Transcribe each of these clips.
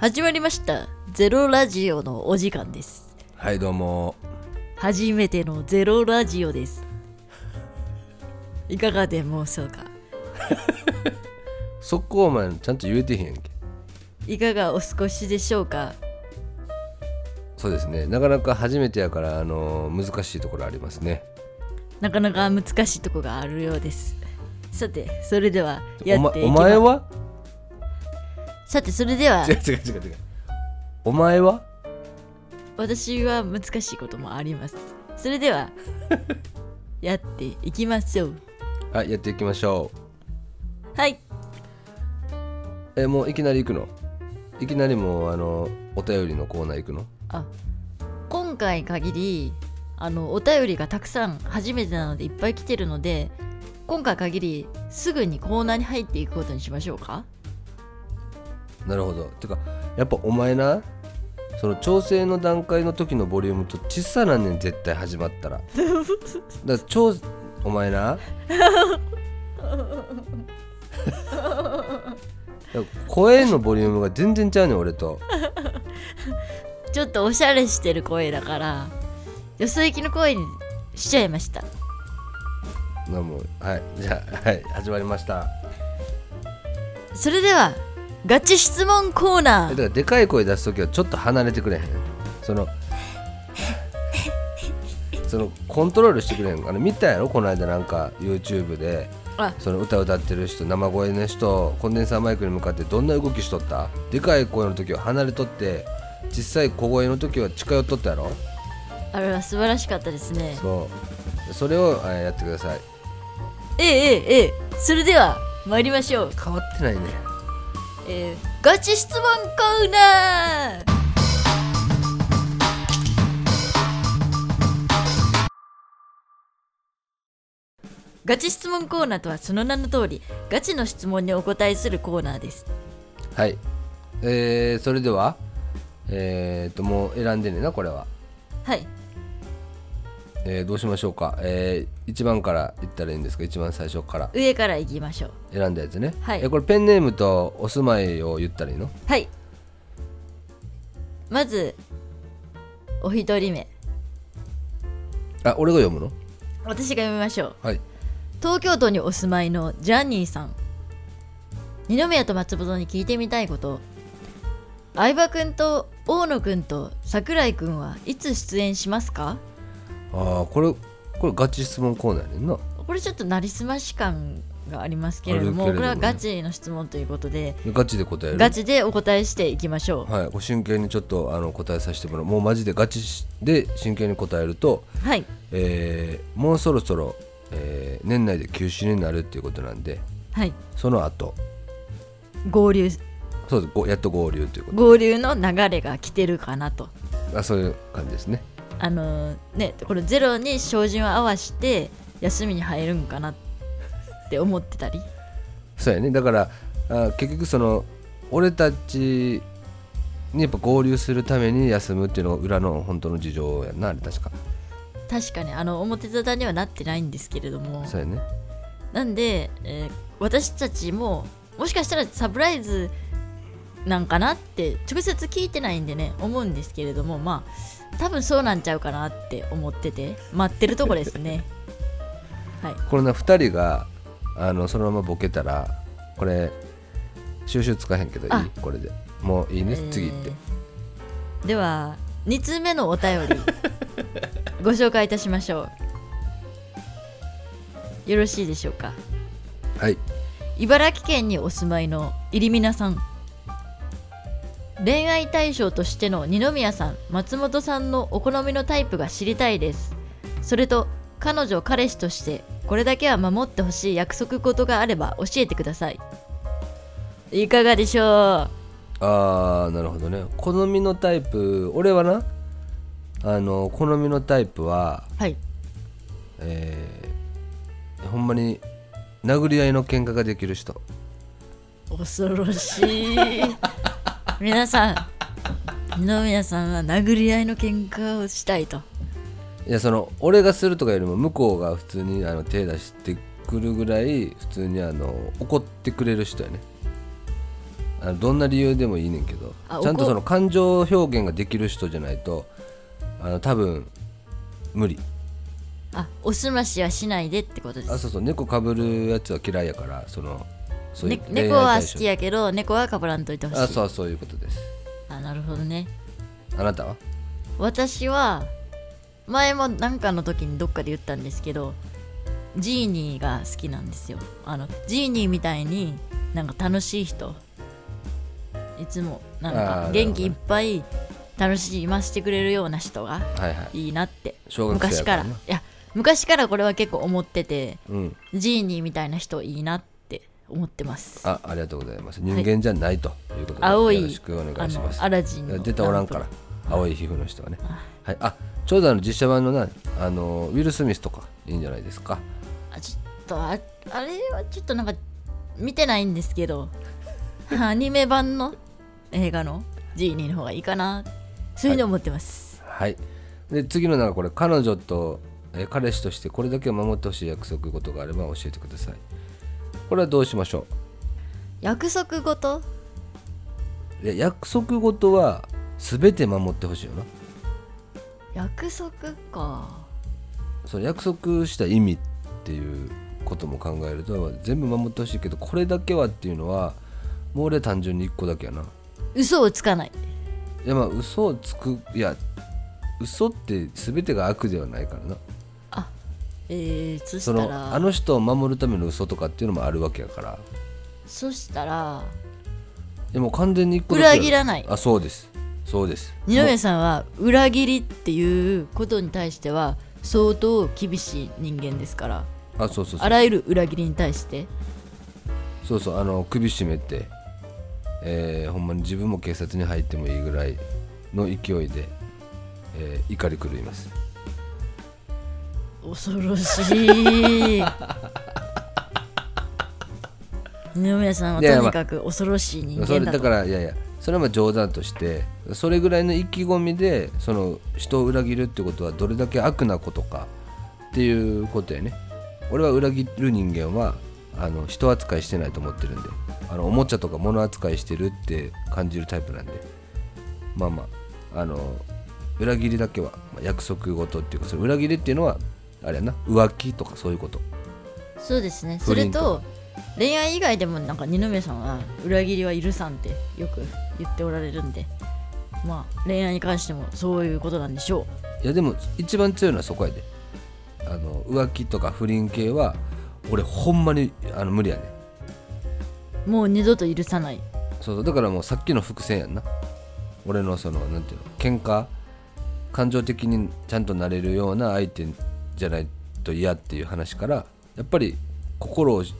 始まりました。ゼロラジオのお時間です。はいどうも。初めてのゼロラジオです。いかがでもそうか？そこお前ちゃんと言えてへんやんけ。いかがお過ごしでしょうか？そうですね。なかなか初めてやからあのー難しいところありますね。なかなか難しいとこがあるようです。さてそれではやっていきま前は？さてそれでは。違う違う違う違う。お前は？私は難しいこともあります。それでは やっていきましょう。はいやっていきましょはい、うえもういきなり行くの？いきなりもうあのお便りのコーナー行くの？あ今回限りあのお便りがたくさん初めてなのでいっぱい来てるので今回限りすぐにコーナーに入っていくことにしましょうか？なるほど。てかやっぱお前なその調整の段階の時のボリュームと小さなんねん絶対始まったら。だから超お前な声のボリュームが全然ちゃうねん俺と。ちょっとおしゃれしてる声だからよそ行きの声にしちゃいました。なもうはい。じゃあはい。始まりました。それではガチ質問コーえナー。だからでかい声出す時はちょっと離れてくれへん？そのそのコントロールしてくれへん？あの見たやろ？この間なんか YouTube で。あ。その歌歌ってる人生声の人コンデンサーマイクに向かってどんな動きしとった？でかい声の時は離れとって小さい小声の時は近寄っとったやろ？あれは素晴らしかったですね。そう。それをえーやってください。ええええええ。それでは参りましょう。変わってないねえーガチ質問コーナー。ガチ質問コーナーとはその名の通りガチの質問にお答えするコーナーです。はい。えー、それではえー、ともう選んでねなこれは。はいえーどうしましょうか、えー、1番から言ったらいいんですか？一番最初から。上からいきましょう。選んだやつね、はい。えこれペンネームとお住まいを言ったらいいの？はい。まずお一人目。あ俺が読むの？私が読みましょう。はい。東京都にお住まいのジャニーさん。二宮と松本に聞いてみたいこと。相葉くんと大野くんと桜井くんはいつ出演しますか？ああこれこれガチ質問コーナーやねんな。これちょっとなりすまし感がありますけれどもね。これはガチの質問ということでガチで答える。ガチでお答えしていきましょう。はいこれ真剣にちょっとあの答えさせてもらう。もうマジでガチしで真剣に答えると、はい。えーもうそろそろ、えー年内で休止になるっていうことなんではい。その後。合流。そうです。ごやっと合流というこ合流の流れが来てるかなとと。あそういう感じですねあのーねこれゼロに照準を合わせて休みに入るんかなって思ってたり。そうやね。だからあ結局その俺たちにやっぱ合流するために休むっていうのが裏の本当の事情やんなあれ確か。確かにあの表沙汰にはなってないんですけれども。そうやね。なんで、えー私たちももしかしたらサプライズなんかなって直接聞いてないんでね思うんですけれどもまあ多分そうなんちゃうかなって思ってて。待ってるとこですね。はい。これな2人があのそのままボケたらこれ収集つかへんけどいい？あ。これで。もういいね、次行って。えーでは2通目のお便り ご紹介いたしましょう。よろしいでしょうか？はい。茨城県にお住まいの入皆さん恋愛対象としての二宮さん松本さんのお好みのタイプが知りたいです。それと彼女彼氏としてこれだけは守ってほしい約束事があれば教えてください。いかがでしょう？あーなるほどね。好みのタイプ俺はなあの好みのタイプははい。えーほんまに殴り合いの喧嘩ができる人。恐ろしい皆さん二宮さんは殴り合いの喧嘩をしたいと。いやその俺がするとかよりも向こうが普通にあの手出してくるぐらい普通にあの怒ってくれる人やね。あのどんな理由でもいいねんけど。あちゃんとその感情表現ができる人じゃないとあの多分無理。あおすましはしないでってことです。あそうそう。猫かぶるやつは嫌いやからそのそういうね、猫は好きやけど猫はかぶらんといてほしい。あそうそういうことです。あなるほどね。あなたは？私は前も何かの時にどっかで言ったんですけどジーニーが好きなんですよ。あのジーニーみたいになんか楽しい人。いつもなんか元気いっぱい楽しませてくれるような人がはいはい。いいなって。小学生昔から。いや昔からこれは結構思っててうん。ジーニーみたいな人いいなって思ってます。あありがとうございます。人間じゃないということで、青いよろしくお願いします。アラジンの絶対おらんから。青い皮膚の人はね。はい。あちょうどあの実写版のなあのウィル・スミスとかいいんじゃないですか？あちょっとああれはちょっとなんか見てないんですけど アニメ版の映画のジーニーの方がいいかな。そういうふうに思ってます、はい。で次のなんかこれ彼女とえ彼氏としてこれだけは守ってほしい約束事があれば教えてくださいこれはどうしましょ約束事？ういや約束事は全て守ってほしいよな。約束か。その約束した意味っていうことも考えると全部守ってほしいけどこれだけはっていうのはもう俺は単純に1個だけやな。嘘をつかない。いやまあ嘘をつくいや嘘って全てが悪ではないからなえー、そしそのたらあの人を守るための嘘とかっていうのもあるわけやから。そしたら。でも完全に1個だけ。や裏切らない。あそうです。そうです。二宮さんは裏切りっていうことに対しては相当厳しい人間ですから。あそうそうそう。あらゆる裏切りに対して。そうそうあの首絞めて、えーほんまに自分も警察に入ってもいいぐらいの勢いで、えー怒り狂います恐ろしい。二宮さんはいやいやとにかく恐ろしい人それだ間だとからいやいやそれはまあ冗談としてそれぐらいの意気込みでその人を裏切るってことはどれだけ悪なことかっていうことやね。俺は裏切る人間はあの人扱いしてないと思ってるんであのおもちゃとか物扱いしてるって感じるタイプなんで。まあまああの裏切りだけはまあ約束事っていうかそれ裏切りっていうのはあれやな。浮気とかそういうこと。そうですね。それと恋愛以外でもなんか二宮さんは裏切りは許さんってよく言っておられるんで。まあ恋愛に関してもそういうことなんでしょいやでも一番強いのはそこやで。あの浮気とか不倫系は俺ほんまにあの無理やねうもう二度と許さない。そうそう。だからもうさっきの伏線やんな。俺のそのなんていうの喧嘩感情的にちゃんとなれるような相手じゃないと嫌っていう話からやっぱり心を委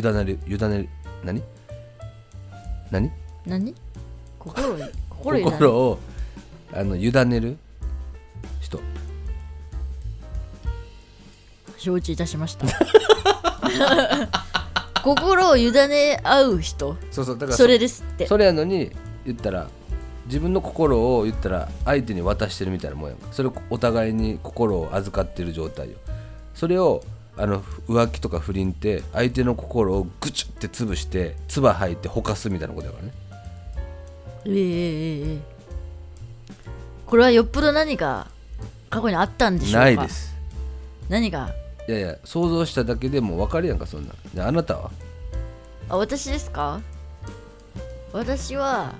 ねる委ねる何？何？何？心を心をあの委ねる人。承知いたしました。心を委ね合う人。そうそうだからそれですって。それやのに言ったら自分の心を言ったら相手に渡してるみたいなもんやん。かそれをお互いに心を預かってる状態よ。それをあの浮気とか不倫って相手の心をぐちゅって潰して唾吐いてほかすみたいなことだからね。ええええええ。これはよっぽど何か過去にあったんでしょうか？ないです。何かいやいや想像しただけでも分かるやんかそんなあなたは？あ私ですか？私は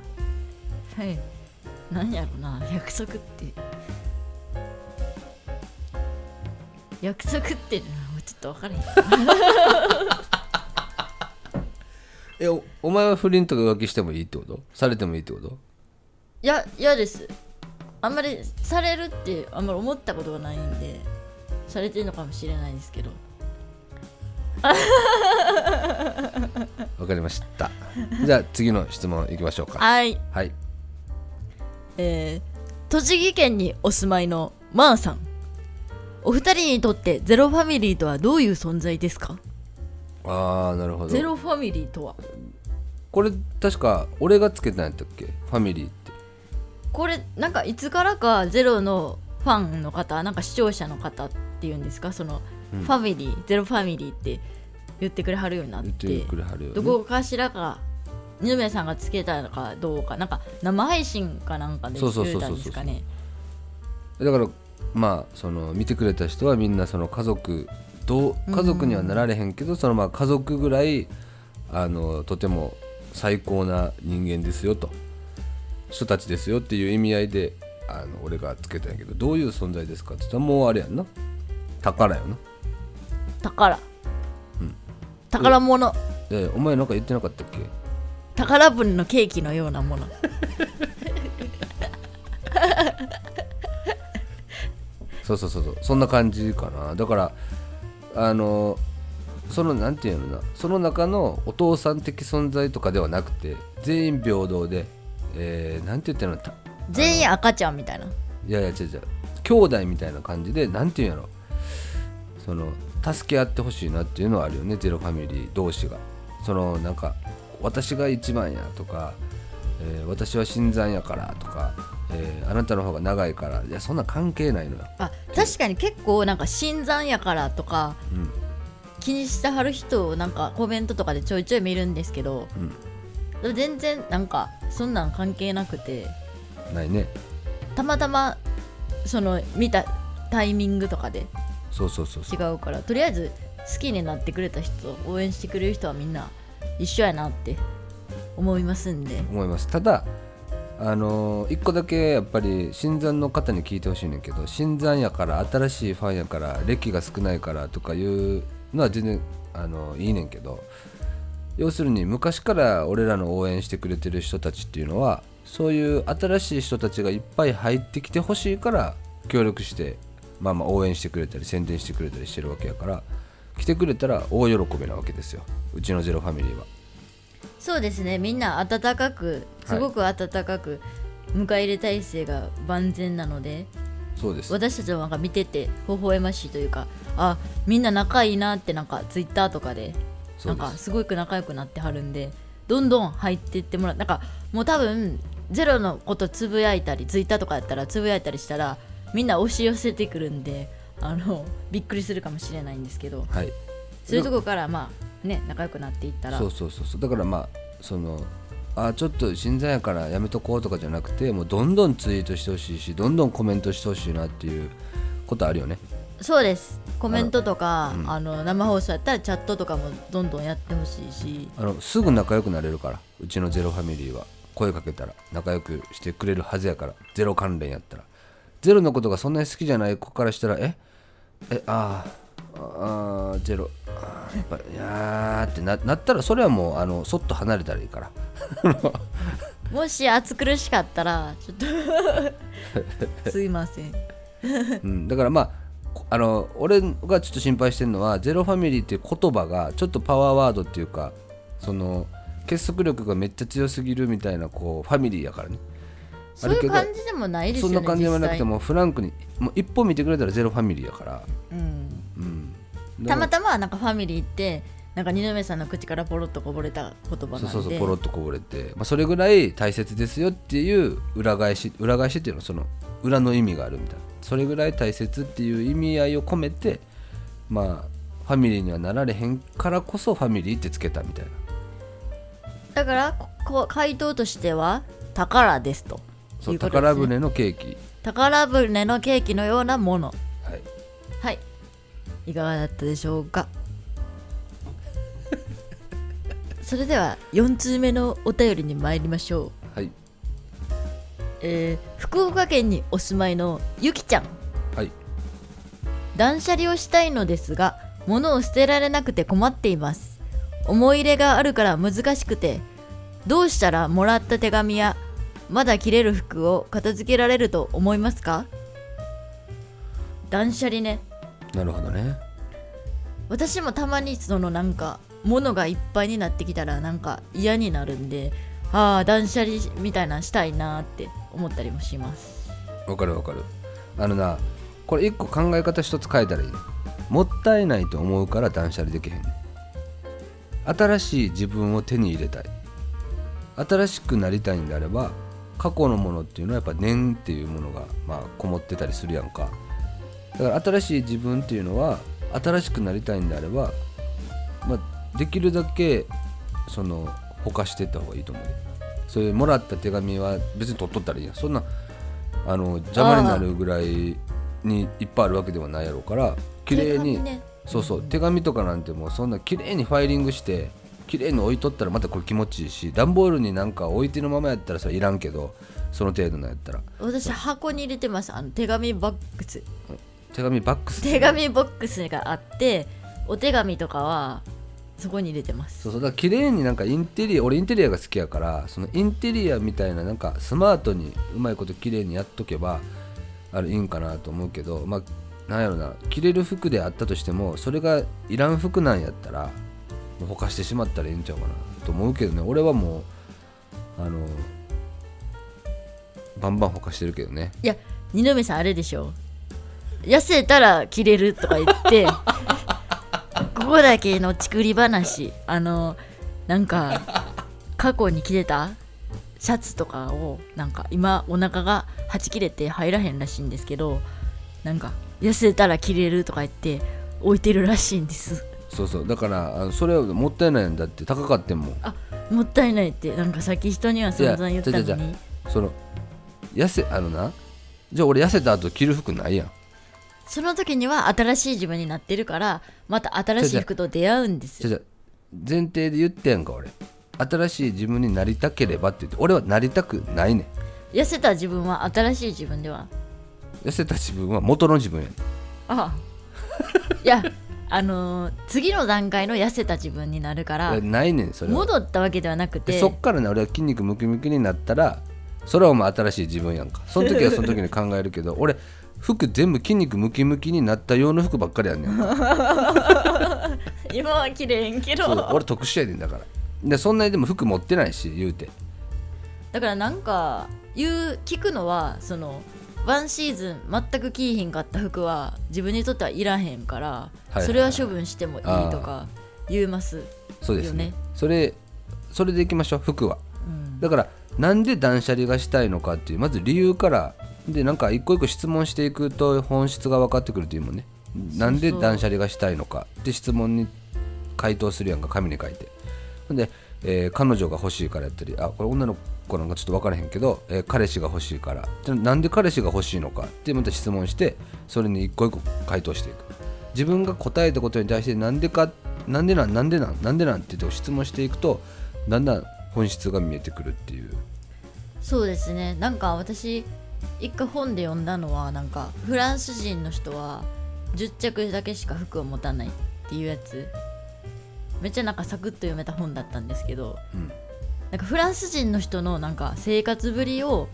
はい。何やろな約束って。約束っていうのはもうちょっと分からへん。えおお前は不倫とか浮気してもいいってこと？されてもいいってこと？いや嫌です。あんまりされるってあんまり思ったことがないんでされてるのかもしれないですけど。分かりました。じゃあ次の質問いきましょうか。はい。はいえー栃木県にお住まいのマーさん。お二人にとってゼロファミリーとはどういう存在ですか？ああなるほど。ゼロファミリーとは？これ確か俺がつけたんやったっけ？ファミリーって。これなんかいつからかゼロのファンの方なんか視聴者の方っていうんですか？その、うん。ファミリーゼロファミリーって言ってくれはるようになっ言っててくれはるよ、ね、どこかしらか二宮さんがつけたのかどうかなんか生配信かなんかでそうそうくれたんですかね。だからまあその見てくれた人はみんなその家族どう家族にはなられへんけど、そのまあ家族ぐらいあのとても最高な人間ですよと人たちですよっていう意味合いであの俺がつけたんやけどどういう存在ですかって言ったらもうあれやんな。宝よな。宝、宝物。でお前なんか言ってなかったっけ？宝船のケーキのようなもの。そうそうそうそう。そんな感じかな。だからあのそのなんていうのな。その中のお父さん的存在とかではなくて全員平等で、えー、なんて言ったらいいの？た全員赤ちゃんみたいな。いやいや違う違う。兄弟みたいな感じでなんていうんやろ？その助け合ってほしいなっていうのはあるよね。ゼロファミリー同士が。そのなんか私が一番やとか、えー私は新参やからとか、えーあなたの方が長いからいやそんな関係ないのよ、あ確かに結構なんか新参やからとかうん。気にしてはる人をなんかコメントとかでちょいちょい見るんですけどうん、全然なんかそんなん関係なくて。ないね。たまたまその見たタイミングとかでそうそうそう違うからとりあえず好きになってくれた人応援してくれる人はみんな一緒やなって思いますんで。思います。ただあのー一個だけやっぱり新参の方に聞いてほしいねんけど新参やから新しいファンやから歴が少ないからとかいうのは全然あのいいねんけど要するに昔から俺らの応援してくれてる人たちっていうのはそういう新しい人たちがいっぱい入ってきてほしいから協力してまあまあ応援してくれたり宣伝してくれたりしてるわけやから来てくれたら大喜びなわけですよ。うちのゼロファミリーは。そうですね。みんな温かくすごく温かく迎え入れ体制が万全なので、そうです。私たちもなんか見てて微笑ましいというかあみんな仲いいなってなんかツイッターとかでそうんかすごく仲良くなってはるんでどんどん入っていってもらう。なんかもう多分ゼロのことつぶやいたりツイッターとかやったらつぶやいたりしたらみんな押し寄せてくるんであのびっくりするかもしれないんですけどはい。そういうとこからまあね仲良くなっていったら。そうそうそうそう。だからまあそのあちょっと新参やからやめとこうとかじゃなくてもうどんどんツイートしてほしいしどんどんコメントしてほしいなっていうことあるよね。そうです。コメントとかうん。あの生放送やったらチャットとかもどんどんやってほしいし。あのすぐ仲良くなれるからうちのゼロファミリーは。声かけたら仲良くしてくれるはずやからゼロ関連やったらゼロのことがそんなに好きじゃない子からしたらえ？えあーあーゼロ。あーやっぱいやーってななったらそれはもうあのそっと離れたらいいから。もし暑苦しかったらちょっと。すいません。うん、だからまあこあの俺がちょっと心配してるのはゼロファミリーっていう言葉がちょっとパワーワードっていうかその結束力がめっちゃ強すぎるみたいなこうファミリーやからねそういう感じでもないですよねそんな感じではなくてもうフランクにもう一本見てくれたらゼロファミリーやから、うん。うん、たまたたまなんかファミリーってなんか二宮さんの口からポロッとこぼれた言葉なんで。そうそうそうポロッとこぼれて、まあ、それぐらい大切ですよっていう裏返し裏返しっていうのはその裏の意味があるみたいな。それぐらい大切っていう意味合いを込めてまあファミリーにはなられへんからこそファミリーってつけたみたいな。だからここ回答としては宝ですとそうね。宝船のケーキ。宝船のケーキのようなもの。はい。はい。いかがだったでしょうか？それでは4通目のお便りに参りましょう。はい。えー福岡県にお住まいのゆきちゃん。はい。断捨離をしたいのですが物を捨てられなくて困っています。思い入れがあるから難しくてどうしたらもらった手紙やまだ着れる服を片付けられると思いますか？断捨離ね。なるほどね。私もたまにそのなんか物がいっぱいになってきたらなんか嫌になるんでああ断捨離みたいなのしたいなって思ったりもします。わかるわかる。あのなこれ一個考え方一つ変えたらいい。もったいないと思うから断捨離できへん。新しい自分を手に入れたい。新しくなりたいんであれば過去のものっていうのはやっぱ念っていうものがまあこもってたりするやんか。だから新しい自分っていうのは新しくなりたいんであれば、まあ、できるだけそのほかしていった方がいいと思う。でそういうもらった手紙は別に取っとったらいいやん。そんなあの邪魔になるぐらいにいっぱいあるわけではないやろうから綺麗に、ね。そうそう手紙とかなんてもうそんな綺麗にファイリングして綺麗に置いとったらまたこれ気持ちいいし段ボールになんか置いてるままやったらそれいらんけどその程度のやったら。私箱に入れてます。あの手紙ボックス。手紙バックス？手紙ボックスがあってお手紙とかはそこに入れてます。そうそうだから綺麗になんかインテリア俺インテリアが好きやからそのインテリアみたいななんかスマートにうまいこと綺麗にやっとけばあれいいんかなと思うけどまあなんやろな着れる服であったとしてもそれがいらん服なんやったらほかしてしまったらいいんちゃうかな。と思うけどね。俺はもうあのバンバンほかしてるけどね。いや二宮さんあれでしょ。痩せたら着れるとか言って ここだけの作り話。あのなんか過去に着てたシャツとかをなんか今お腹がはち切れて入らへんらしいんですけどなんか痩せたら着れるとか言って置いてるらしいんです。そうそう。だからそれはもったいないんだって高かってんもん。あもったいないってなんかさっき人には散々言ったのに。その痩せあのなじゃあ俺痩せた後着る服ないやん。その時には新しい自分になってるからまた新しい服と出会うんですよ。じゃあ前提で言ってやんか俺。新しい自分になりたければって言って俺はなりたくないねん。痩せた自分は新しい自分では？痩せた自分は元の自分やねん。ああ。いやあのー次の段階の痩せた自分になるからないねんそれは。戻ったわけではなくでてそっからね俺は筋肉ムキムキになったらそれはお前新しい自分やんか。その時はその時に考えるけど 俺服全部筋肉ムキムキになった用の服ばっかりやんねん 今は綺麗んけそうど俺特殊やねんだから。でそんなにでも服持ってないし言うて。だからなんか言う聞くのはそのワンシーズン全く着いひんかった服は自分にとってはいらへんから、はいそれは処分してもいいとか言います、そうですね。よねそれそれでいきましょう服は。うん、だからなんで断捨離がしたいのかっていうまず理由からでなんか一個一個質問していくと本質が分かってくるっていうもんね。なんで断捨離がしたいのか。って質問に回答するやんか紙に書いて。ほんで、えー彼女が欲しいからやったりあこれ女の子なんかちょっと分からへんけど、えー彼氏が欲しいから。じゃあなんで彼氏が欲しいのか？ってまた質問してそれに一個一個回答していく。自分が答えたことに対してなんでかなんでなんなんでなんなんでなんって言って質問していくとだんだん本質が見えてくるっていう。そうですね。なんか私一回本で読んだのはなんかフランス人の人は10着だけしか服を持たないっていうやつ。めっちゃなんかサクッと読めた本だったんですけどうんなんかフランス人の人のなんか生活ぶりを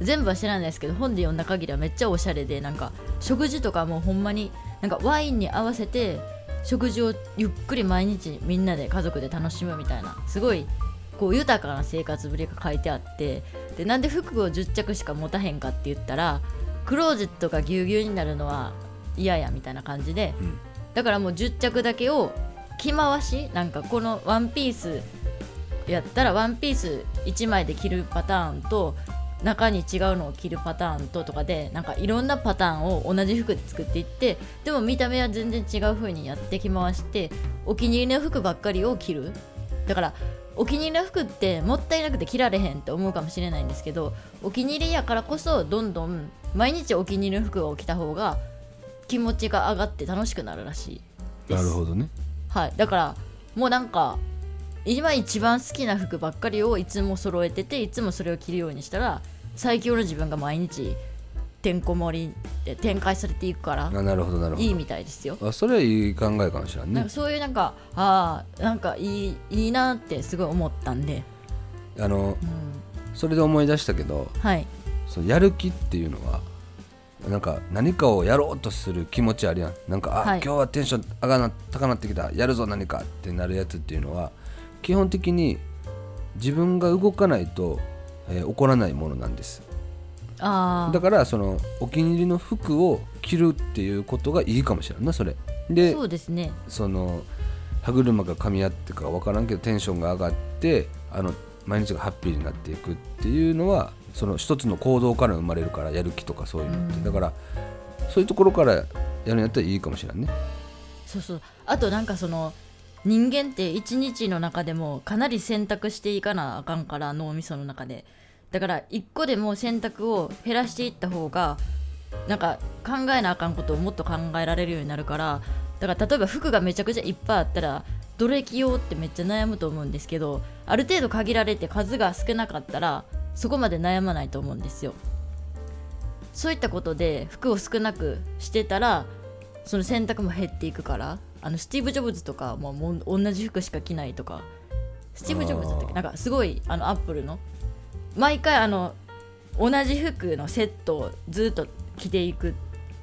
全部は知らないですけど本で読んだ限りはめっちゃおしゃれでなんか食事とかもほんまになんかワインに合わせて食事をゆっくり毎日みんなで家族で楽しむみたいな。すごいこう豊かな生活ぶりが書いてあって。でなんで服を10着しか持たへんかって言ったらクローゼットがぎゅうぎゅうになるのは嫌やみたいな感じで、うん。だからもう10着だけを着回しなんかこのワンピースやったらワンピース1枚で着るパターンと中に違うのを着るパターンととかでなんかいろんなパターンを同じ服で作っていってでも見た目は全然違う風にやって着回してお気に入りの服ばっかりを着る。だからお気に入りの服ってもったいなくて着られへんって思うかもしれないんですけどお気に入りやからこそどんどん毎日お気に入りの服を着た方が気持ちが上がって楽しくなるらしいです。なるほどね。はい、だからもうなんか今一番好きな服ばっかりをいつも揃えてていつもそれを着るようにしたら最強の自分が毎日てんこ盛りで展開されていくからあなるほどなるほいいみたいですよ。どあそれはいい考えかもしれんね。なんかそういうなんかああなんかいいいいなってすごい思ったんで、あのうん、それで思い出したけどはい。そのやる気っていうのはなんか何かをやろうとする気持ちあるやん。なんかあ、はい。今日はテンション上がな高なってきた。やるぞ何かってなるやつっていうのは基本的に自分が動かないと、えー起こらないものなんです。ああだからそのお気に入りの服を着るっていうことがいいかもしれんなそれ。でそうですね。その歯車が噛み合ってか分からんけどテンションが上がってあの毎日がハッピーになっていくっていうのはその一つの行動から生まれるからやる気とかそういうのって、うん。だからそういうところからやるんやったらいいかもしれんね。そうそう。あとなんかその人間って一日の中でもかなり選択していかなあかんから脳みその中で。だから一個でも選択を減らしていった方がなんか考えなあかんことをもっと考えられるようになるからだから例えば服がめちゃくちゃいっぱいあったらどれ着ようってめっちゃ悩むと思うんですけどある程度限られて数が少なかったらそこまで悩まないと思うんですよ。そういったことで服を少なくしてたらその選択も減っていくからあのスティーブ・ジョブズとかももう同じ服しか着ないとか。スティーブ・ジョブズだったっけ？なんかすごいあのアップルの。毎回あの同じ服のセットをずっと着ていくっ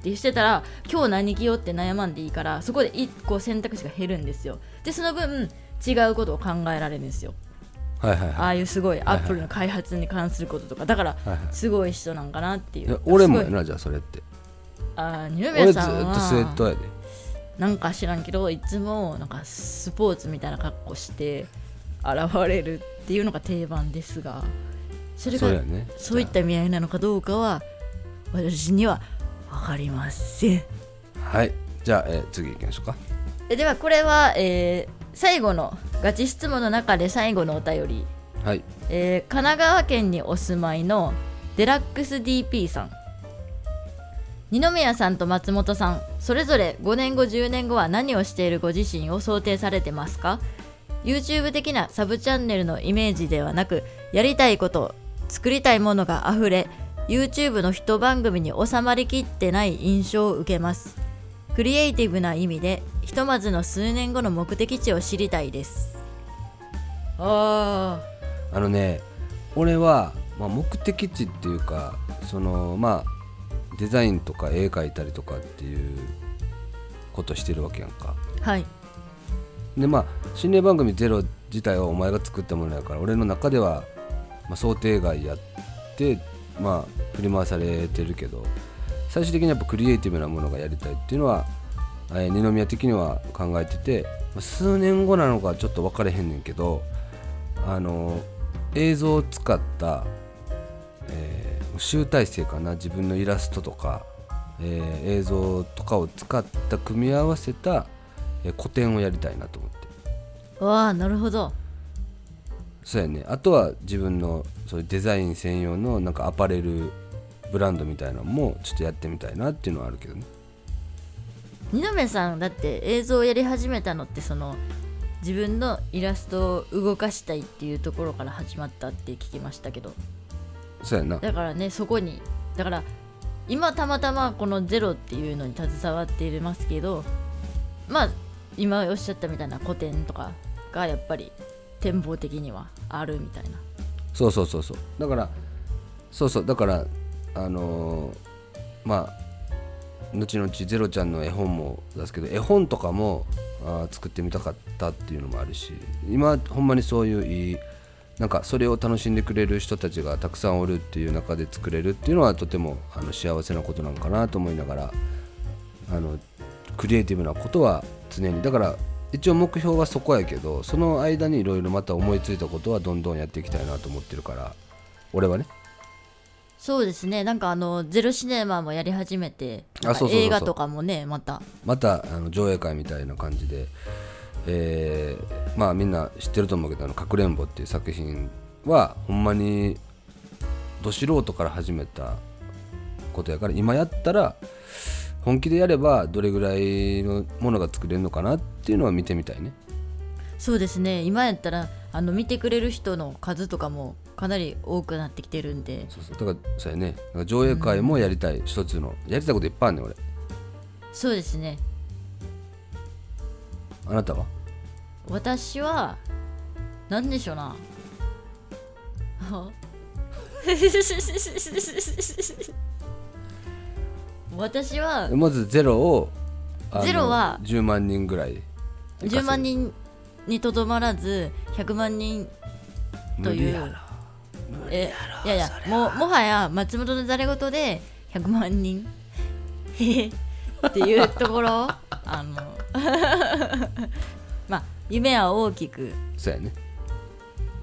てしてたら今日何着ようって悩まんでいいからそこで1個選択肢が減るんですよ。でその分違うことを考えられるんですよ。はいはいはい。ああいうすごいはいアップルの開発に関することとか。だからはいはいすごい人なんかなっていいうや俺もすごい。やなじゃあそれって。あー二俺ずっ宮さんは。とスウェットやでなんか知らんけどいつもなんかスポーツみたいな格好して現れるっていうのが定番ですがそれがそうやね。そういった意味合いなのかどうかは私には分かりません。はい。じゃあ、えー次行きましょうか。えではこれは、えー最後のガチ質問の中で最後のお便り、はい。えー神奈川県にお住まいのデラックス DP さん二宮さんと松本さんそれぞれ5年後10年後は何をしているご自身を想定されてますか？YouTube 的なサブチャンネルのイメージではなくやりたいこと作りたいものがあふれ YouTube の一番組に収まりきってない印象を受けます。クリエイティブな意味でひとまずの数年後の目的地を知りたいです。ああのね俺は、まあ、目的地っていうかそのまあデザインとか絵描いたりとかっていうことしてるわけやんか。あはい。でまあ心霊番組ゼロ自体はお前が作ったものやから俺の中では、まあ、想定外やってまあ振り回されてるけど最終的にやっぱクリエイティブなものがやりたいっていうのは、えー二宮的には考えてて、まあ数年後なのかちょっと分かれへんねんけどあの映像を使った、えー集大成かな自分のイラストとか、えー映像とかを使った組み合わせた、えー個展をやりたいなと思って。わあなるほど。そうやね。あとは自分のそういうデザイン専用のなんかアパレルブランドみたいなのもちょっとやってみたいなっていうのはあるけどね。二宮さんだって映像をやり始めたのってその自分のイラストを動かしたいっていうところから始まったって聞きましたけどそうやな。だからねそこに。だから今たまたまこの「ゼロっていうのに携わっていますけどまあ今おっしゃったみたいな古典とかがやっぱり展望的にはあるみたいな。そうそうそうそう。だからそうそう。だからあのーまあ後々ゼロちゃんの絵本も出すけど絵本とかもあー作ってみたかったっていうのもあるし今ほんまにそういういいなんかそれを楽しんでくれる人たちがたくさんおるっていう中で作れるっていうのはとてもあの幸せなことなのかなと思いながらあのクリエイティブなことは常に。だから一応目標はそこやけどその間にいろいろまた思いついたことはどんどんやっていきたいなと思ってるから俺はね。そうですね。なんかあのゼロシネマもやり始めて映画とかもねまた。またあの上映会みたいな感じで、えーまあみんな知ってると思うけど「あのかくれんぼ」っていう作品はほんまにど素人から始めたことやから今やったら本気でやればどれぐらいのものが作れるのかなっていうのは見てみたいね。そうですね。今やったらあの見てくれる人の数とかもかなり多くなってきてるんで。そうそう。だからそうやね。上映会もやりたい、一つのやりたいこといっぱいあるねん俺。そうですね。あなたは？私は何でしょうな。あ 私はまずゼロをゼロは10万人ぐらい10万人にとどまらず100万人というえいやいやもうもはや松本のざれ言で100万人？っていうところ？あのまあ夢は大きくそうやね。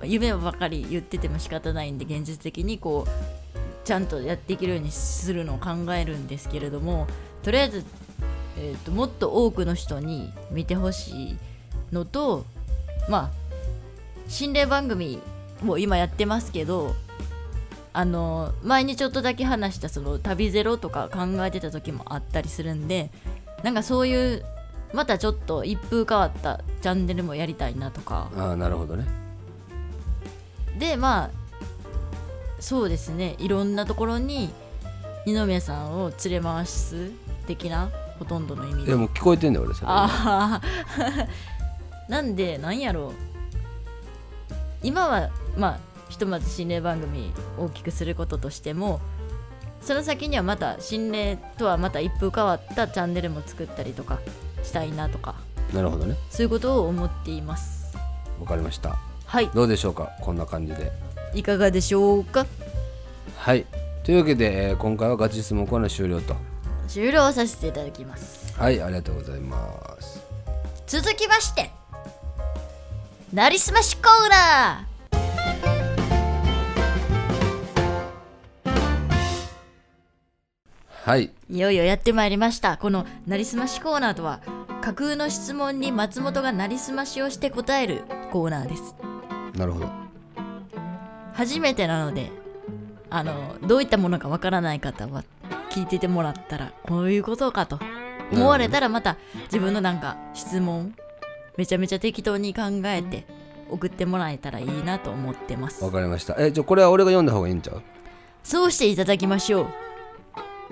夢ばかり言ってても仕方ないんで現実的にこうちゃんとやっていけるようにするのを考えるんですけれどもとりあえず、えー、ともっと多くの人に見てほしいのとまあ心霊番組も今やってますけどあの前にちょっとだけ話したその旅ゼロとか考えてた時もあったりするんでなんかそういうまたちょっと一風変わったチャンネルもやりたいなとか。ああなるほどね。でまあそうですね。いろんなところに二宮さんを連れ回す的なほとんどの意味で。でも聞こえてんだよ俺それ。ああ なんでなんやろう。今はまあひとまず心霊番組大きくすることとしてもその先にはまた心霊とはまた一風変わったチャンネルも作ったりとかしたいなとかなるほどね。そういうことを思っています。わかりました。はい。どうでしょうか？こんな感じで。いかがでしょうか？はい。というわけで、えー今回はガチ質問コーナー終了と。終了させていただきます。はいありがとうございます。続きましてなりすましコーナはい。ーいよいよやってまいりました。このなりすましコーナーとは架空の質問に松本がなりすましをして答えるコーナーです。なるほど。初めてなのであのどういったものかわからない方は聞いててもらったらこういうことかと思われたらまた自分のなんか質問めちゃめちゃ適当に考えて送ってもらえたらいいなと思ってます。わかりました。えじゃあこれは俺が読んだ方がいいんちゃう？そうしていただきましょ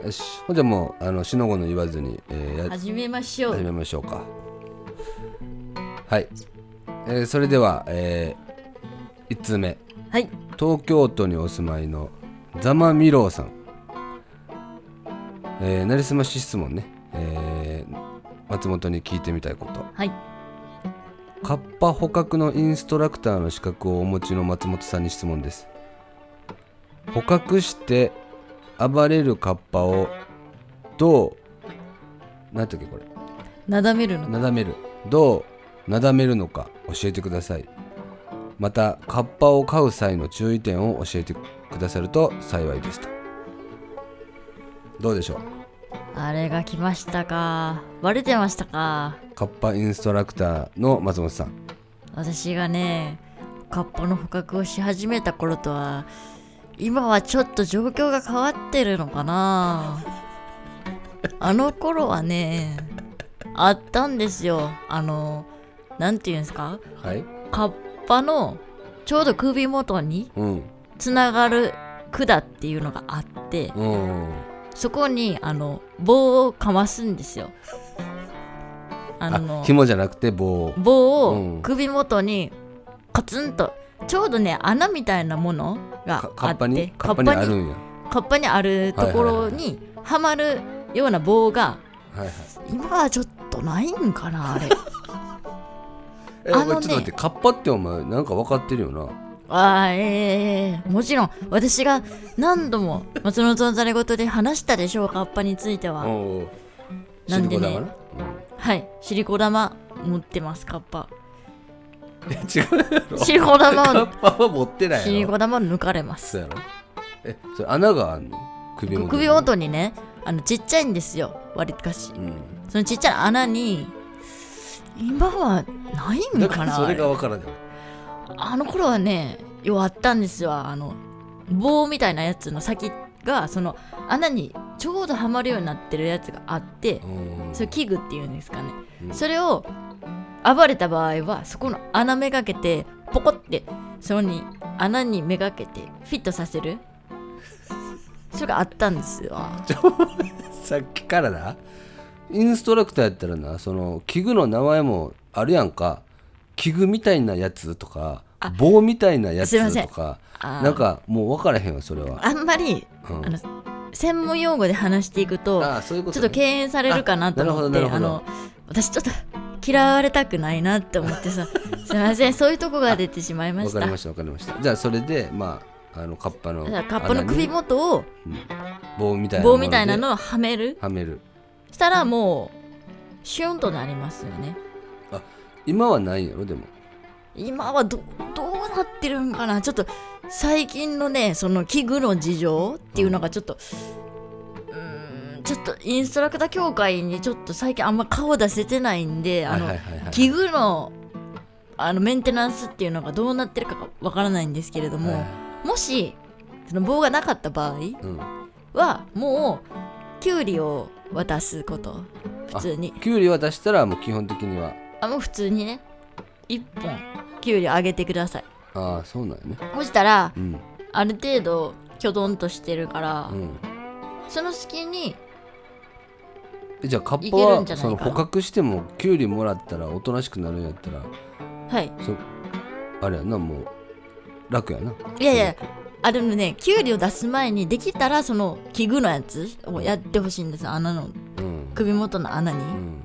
よし。ほんじゃもうあのしのごの言わずに、えー始めましょう。始めましょうか。はい、えーそれでは、え1通目。はい。東京都にお住まいのザマミローさん。えー、なりすまし質問ね、えー松本に聞いてみたいこと。はい。カッパ捕獲のインストラクターの資格をお持ちの松本さんに質問です。捕獲して暴れるカッパをどうなんていうっけこれ。なだめるのなだめる。どうなだめるのか教えてください。またカッパを飼う際の注意点を教えてくださると幸いですと。どうでしょう？あれが来ましたか。バレてましたか。カッパインストラクターの松本さん。私がねカッパの捕獲をし始めた頃とは今はちょっと状況が変わってるのかな。あの頃はねあったんですよ。あのなんていうんですか？はい。カッパのちょうど首元にうん。つながる管っていうのがあってうん。そこにあの棒をかますんですよ。ああの紐じゃなくて棒。棒うん。を首元にカツンとちょうどね穴みたいなものがかカッパあってにカッパにあるんや。カッパにあるところにはまるような棒がはいはい。今はちょっとないんかなあれ。え、あのねちょっと待ってカッパってお前なんか分かってるよな？あーええもちろん。私が何度も松本のざれ言で話したでしょうカッパについては。なんでね。シリコ玉な？はい。シリコ玉持ってますカッパ違うやろ。シリコ玉カをッパは持ってないシリコ玉を抜かれます。そうやろ。えそれ穴があんの？首元に。首元にねあのちっちゃいんですよ。割りかし。うん。そのちっちゃな穴に今はないんだかからなそれが分からない？あの頃はねようあったんですよ。あの棒みたいなやつの先がその穴にちょうどはまるようになってるやつがあってうん。それ器具っていうんですかね、うん。それを暴れた場合はそこの穴めがけてポコってそこに穴にめがけてフィットさせる。それがあったんですよ。さっきからなインストラクターやったらなその器具の名前もあるやんか。器具みたいなやつとかあ棒みたいなやつとかなんかもう分からへんわそれは、あんまりうん。あの専門用語で話していくとあーそういうことちょっと敬遠されるかなと思ってあの私ちょっと嫌われたくないなって思ってさ。すいませんそういうとこが出てしまいました。分かりました分かりました。じゃあそれでまああのカッパのだからカッパの首元を棒みたいな棒みたいなのをはめる。はめる。したらもうシュンとなりますよね。今はないんやろでも。今はどどうなってるんかな。ちょっと最近のねその器具の事情っていうのがちょっと、うーんちょっとインストラクター協会にちょっと最近あんま顔出せてないんであの、器具のあのメンテナンスっていうのがどうなってるかがわからないんですけれども、はい。もしその棒がなかった場合うん。はもうきゅうりを渡すこと。普通に。きゅうり渡したらもう基本的には。あもう普通にね。1本きゅうりあげてください。ああそうなんよね。そしたらうん。ある程度きょどんとしてるから、うん。その隙にえじゃあカッパいけるはんじゃないか？なその捕獲してもきゅうりもらったらおとなしくなるんやったらはい。そあれやなもう楽やな。いやいやあでもねきゅうりを出す前にできたらその器具のやつをやってほしいんです穴のうん。首元の穴に、うん。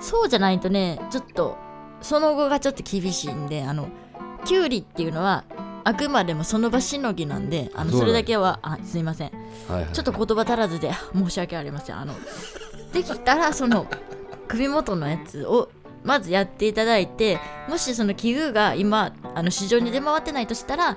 そうじゃないとねちょっとその後がちょっと厳しいんであのきゅうりっていうのはあくまでもその場しのぎなんであのそうなんや。それだけはあすいません。はいはい。ちょっと言葉足らずで申し訳ありません。あのできたらその 首元のやつをまずやっていただいてもしその器具が今あの市場に出回ってないとしたら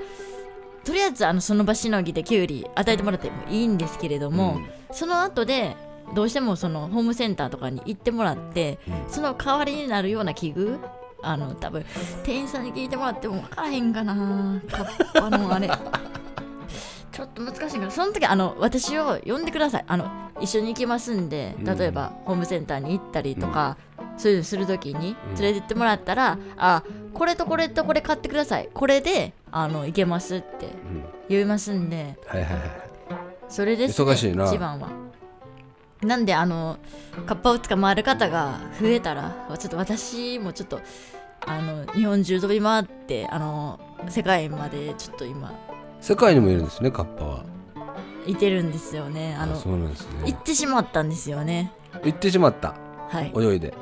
とりあえずあのその場しのぎできゅうり与えてもらってもいいんですけれども、その後でどうしてもそのホームセンターとかに行ってもらって、うん。その代わりになるような器具あの多分店員さんに聞いてもらっても分からへんかな。カッパのあれ。ちょっと難しいからその時あの私を呼んでください。あの一緒に行きますんでうん。例えば、ホームセンターに行ったりとか、そういうのする時にうん。連れてってもらったら、あこれとこれとこれ買ってください。これであの行けますってうん。言いますんではいはいはい。それです、ね、忙しいな。一番は。なんであのカッパを捕まえる方が増えたらちょっと私もちょっとあの日本中飛び回ってあの世界までちょっと今。世界にもいるんですねカッパはいてるんですよね。あのそうなんですね。行ってしまったんですよね。行ってしまった。はい。泳いで。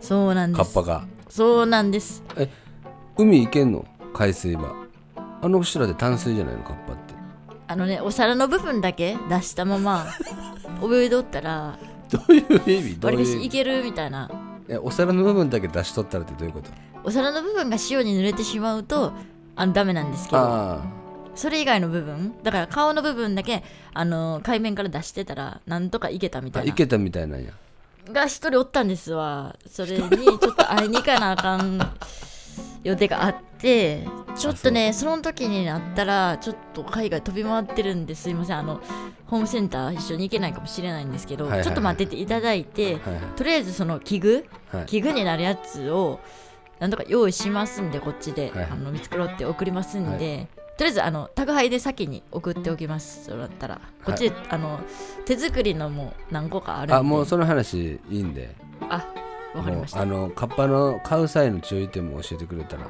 そうなんです。カッパが。そうなんです。海行けんの？海水は。あの後ろで淡水じゃないの？カッパって。あのねお皿の部分だけ出したまま 泳いでおったらどういう意味？どういうしいけるみたいな。えお皿の部分だけ出しとったらってどういうこと？お皿の部分が塩に濡れてしまうとあのダメなんですけど。あそれ以外の部分だから顔の部分だけあの海面から出してたらなんとかいけたみたいな。ああ行けたみたいなんや。が一人おったんですわ。それにちょっと会いに行かなあかん予定があってちょっとねその時になったらちょっと海外飛び回ってるんですいません。あのホームセンター一緒に行けないかもしれないんですけど、はいはいはい。ちょっと待ってていただいてはいとりあえずその器具はい。はい器具になるやつをなんとか用意しますんでこっちで、はいはい。あの見繕って送りますんで、とりあえずあの宅配で先に送っておきます。そうだったら。こっちで、あの手作りのも何個かあるんで。あもうその話いいんで。あわかりました。あのカッパの買う際の注意点も教えてくれたら。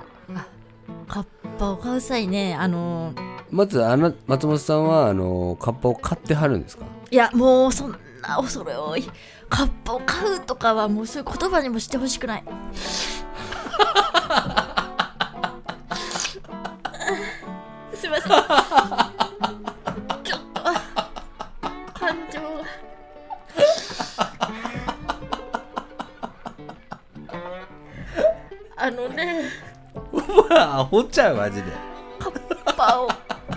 カッパを買う際ねあのまずあの松本さんはあのカッパを買ってはるんですか？いやもうそんな恐れ多い。カッパを買うとかはもうそういう言葉にもしてほしくない ちょっと感情が。あのね。うわアホちゃうマジで。カッパを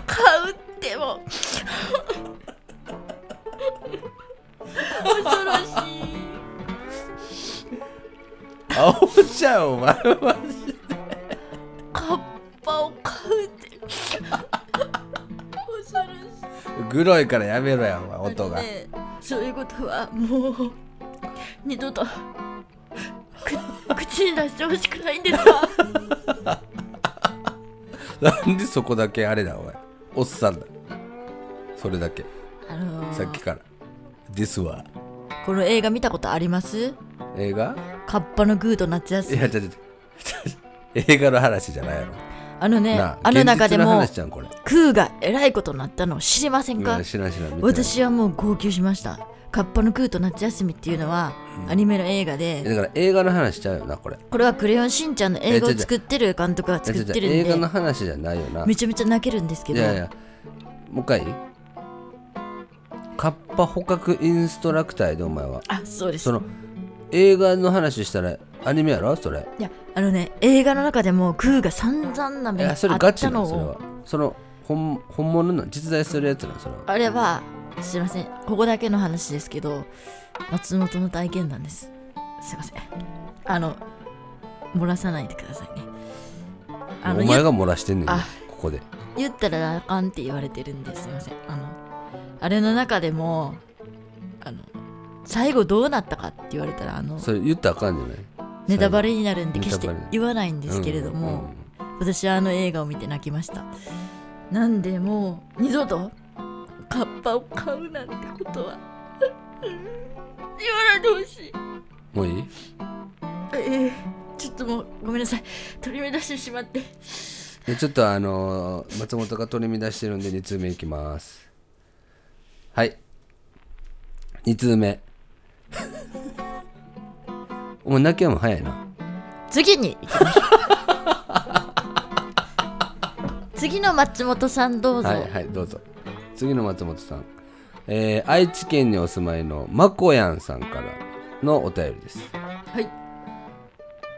買うっても。恐ろしい。アホちゃうお前はカグロいからやめろやお前音が、ねそういうことはもう二度とく口に出してほしくないんですわ なんでそこだけあれだお前。おっさんだ。それだけ。あのーさっきから。ですわこの映画見たことあります？映画？カッパのグーと夏休みいやちょ映画の話じゃないやろあのねなあの中でも話じゃんこれ。クーがえらいことになったの。を知りませんか？知らん知らん。私はもう号泣しました。カッパのクーと夏休みっていうのはアニメの映画で。だから映画の話しちゃうよなこれ。これはクレヨンしんちゃんの映画を作ってる監督が作ってるんいや違う違う映画ので話じゃないよな。めちゃめちゃ泣けるんですけど。いやいやもう一回？カッパ捕獲インストラクターやでお前は。あそうです。その映画の話したらアニメやろ？それ。いやあのね映画の中でもクーが散々ない目にあやそれったのガチなのそれは。をその本本物の実在するやつなのそれはあれはすいません。ここだけの話ですけど松本の体験談です。すいません。あの漏らさないでくださいね。あのお前が漏らしてんねんここで。言ったらあかんって言われてるんですすいません。あのあれの中でもあの最後どうなったかって言われたらあのそれ言ったらあかんじゃない？ネタバレになるんで決して言わないんですけれども、私はあの映画を見て泣きました。なんでもう二度とカッパを買うなんてことは 言わないでほしい。もういい？ええちょっともうごめんなさい。取り乱してしまって。でちょっとあのー松本が取り乱してるんで2通目いきます。はい。2通目お前泣きやも早いな。次に行きましょう。次の松本さんどうぞ、はいはいどうぞ。次の松本さん、えー愛知県にお住まいのまこやんさんからのお便りです。はい。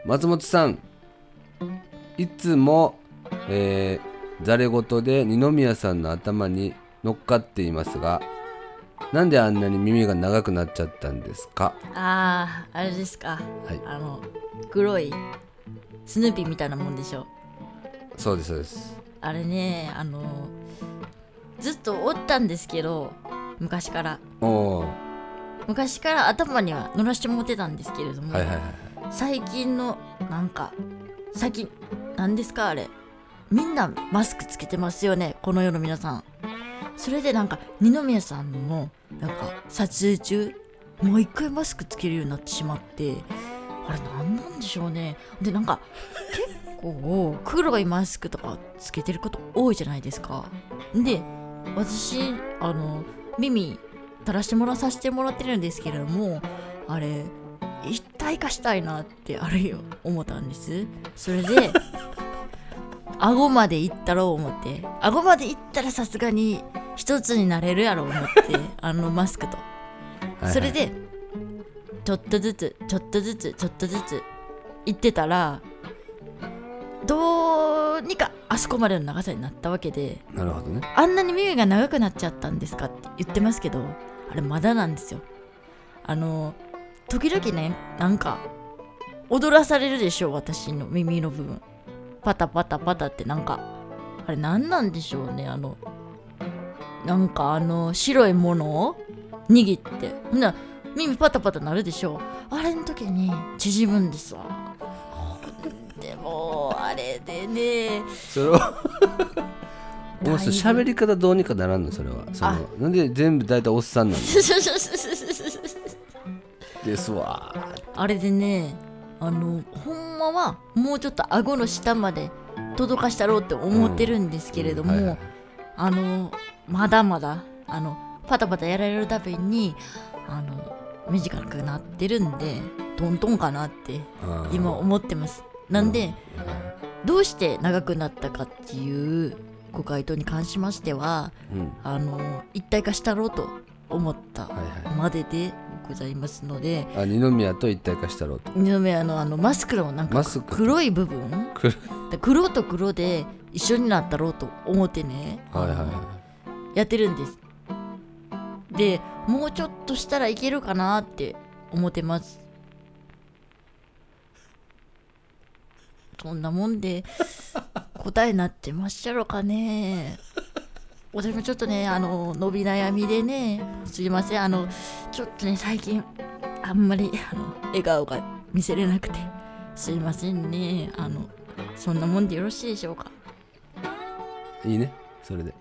松本さんいつも、えー、ざれ言で二宮さんの頭に乗っかっていますがなんであんなに耳が長くなっちゃったんですか？あああれですか。はい。あの黒いスヌーピーみたいなもんでしょ？そうですそうです。あれねあのずっとおったんですけど昔から。おお昔から頭には乗らしてもってたんですけれども、はいはいはい最近のなんか最近何ですかあれ。みんなマスクつけてますよねこの世の皆さんそれでなんか二宮さんもなんか撮影中もう一回マスクつけるようになってしまってあれ何なんでしょうね。でなんか結構黒いマスクとかつけてること多いじゃないですか。で私あの耳垂らしてもらさせてもらってるんですけれどもあれ一体化したいなってあるよ思ったんです。それで 顎まで行ったろう思って。顎まで行ったらさすがに一つになれるやろ思って あのマスクと。はいはい。それでちょっとずつちょっとずつちょっとずつ行ってたらどうにかあそこまでの長さになったわけでなるほどね。あんなに耳が長くなっちゃったんですかって言ってますけどあれまだなんですよ。あの時々ねなんか踊らされるでしょ私の耳の部分。パタパタパタってなんかあれ何なんでしょうねあのなんかあの白いものを握って。ほんなら耳パタパタなるでしょ。あれの時に縮むんですわ。でもあれでね。それは。もうそれ喋り方どうにかならんの？それは。そのなんで全部大体おっさんなん ですわ。あれでねあのほんまはもうちょっと顎の下まで届かしたろうって思ってるんですけれども、あのまだまだあのパタパタやられるたびにあの短くなってるんでトントンかなって今思ってます。なんでどうして長くなったかっていうご回答に関しましてはうん。あの一体化したろうと思ったはいはい。まででございますので、あ二宮と一体化したろうと。二宮のあのマスクのなんか黒い部分黒と黒で一緒になったろうと思ってね、はいはいやってるんです。でもうちょっとしたらいけるかなって思ってます。そんなもんで答えになってまっしゃろかね。私もちょっとねあの伸び悩みでねすいません。あのちょっとね最近あんまりあの笑顔が見せれなくてすいませんね。あのそんなもんでよろしいでしょうか？いいねそれで。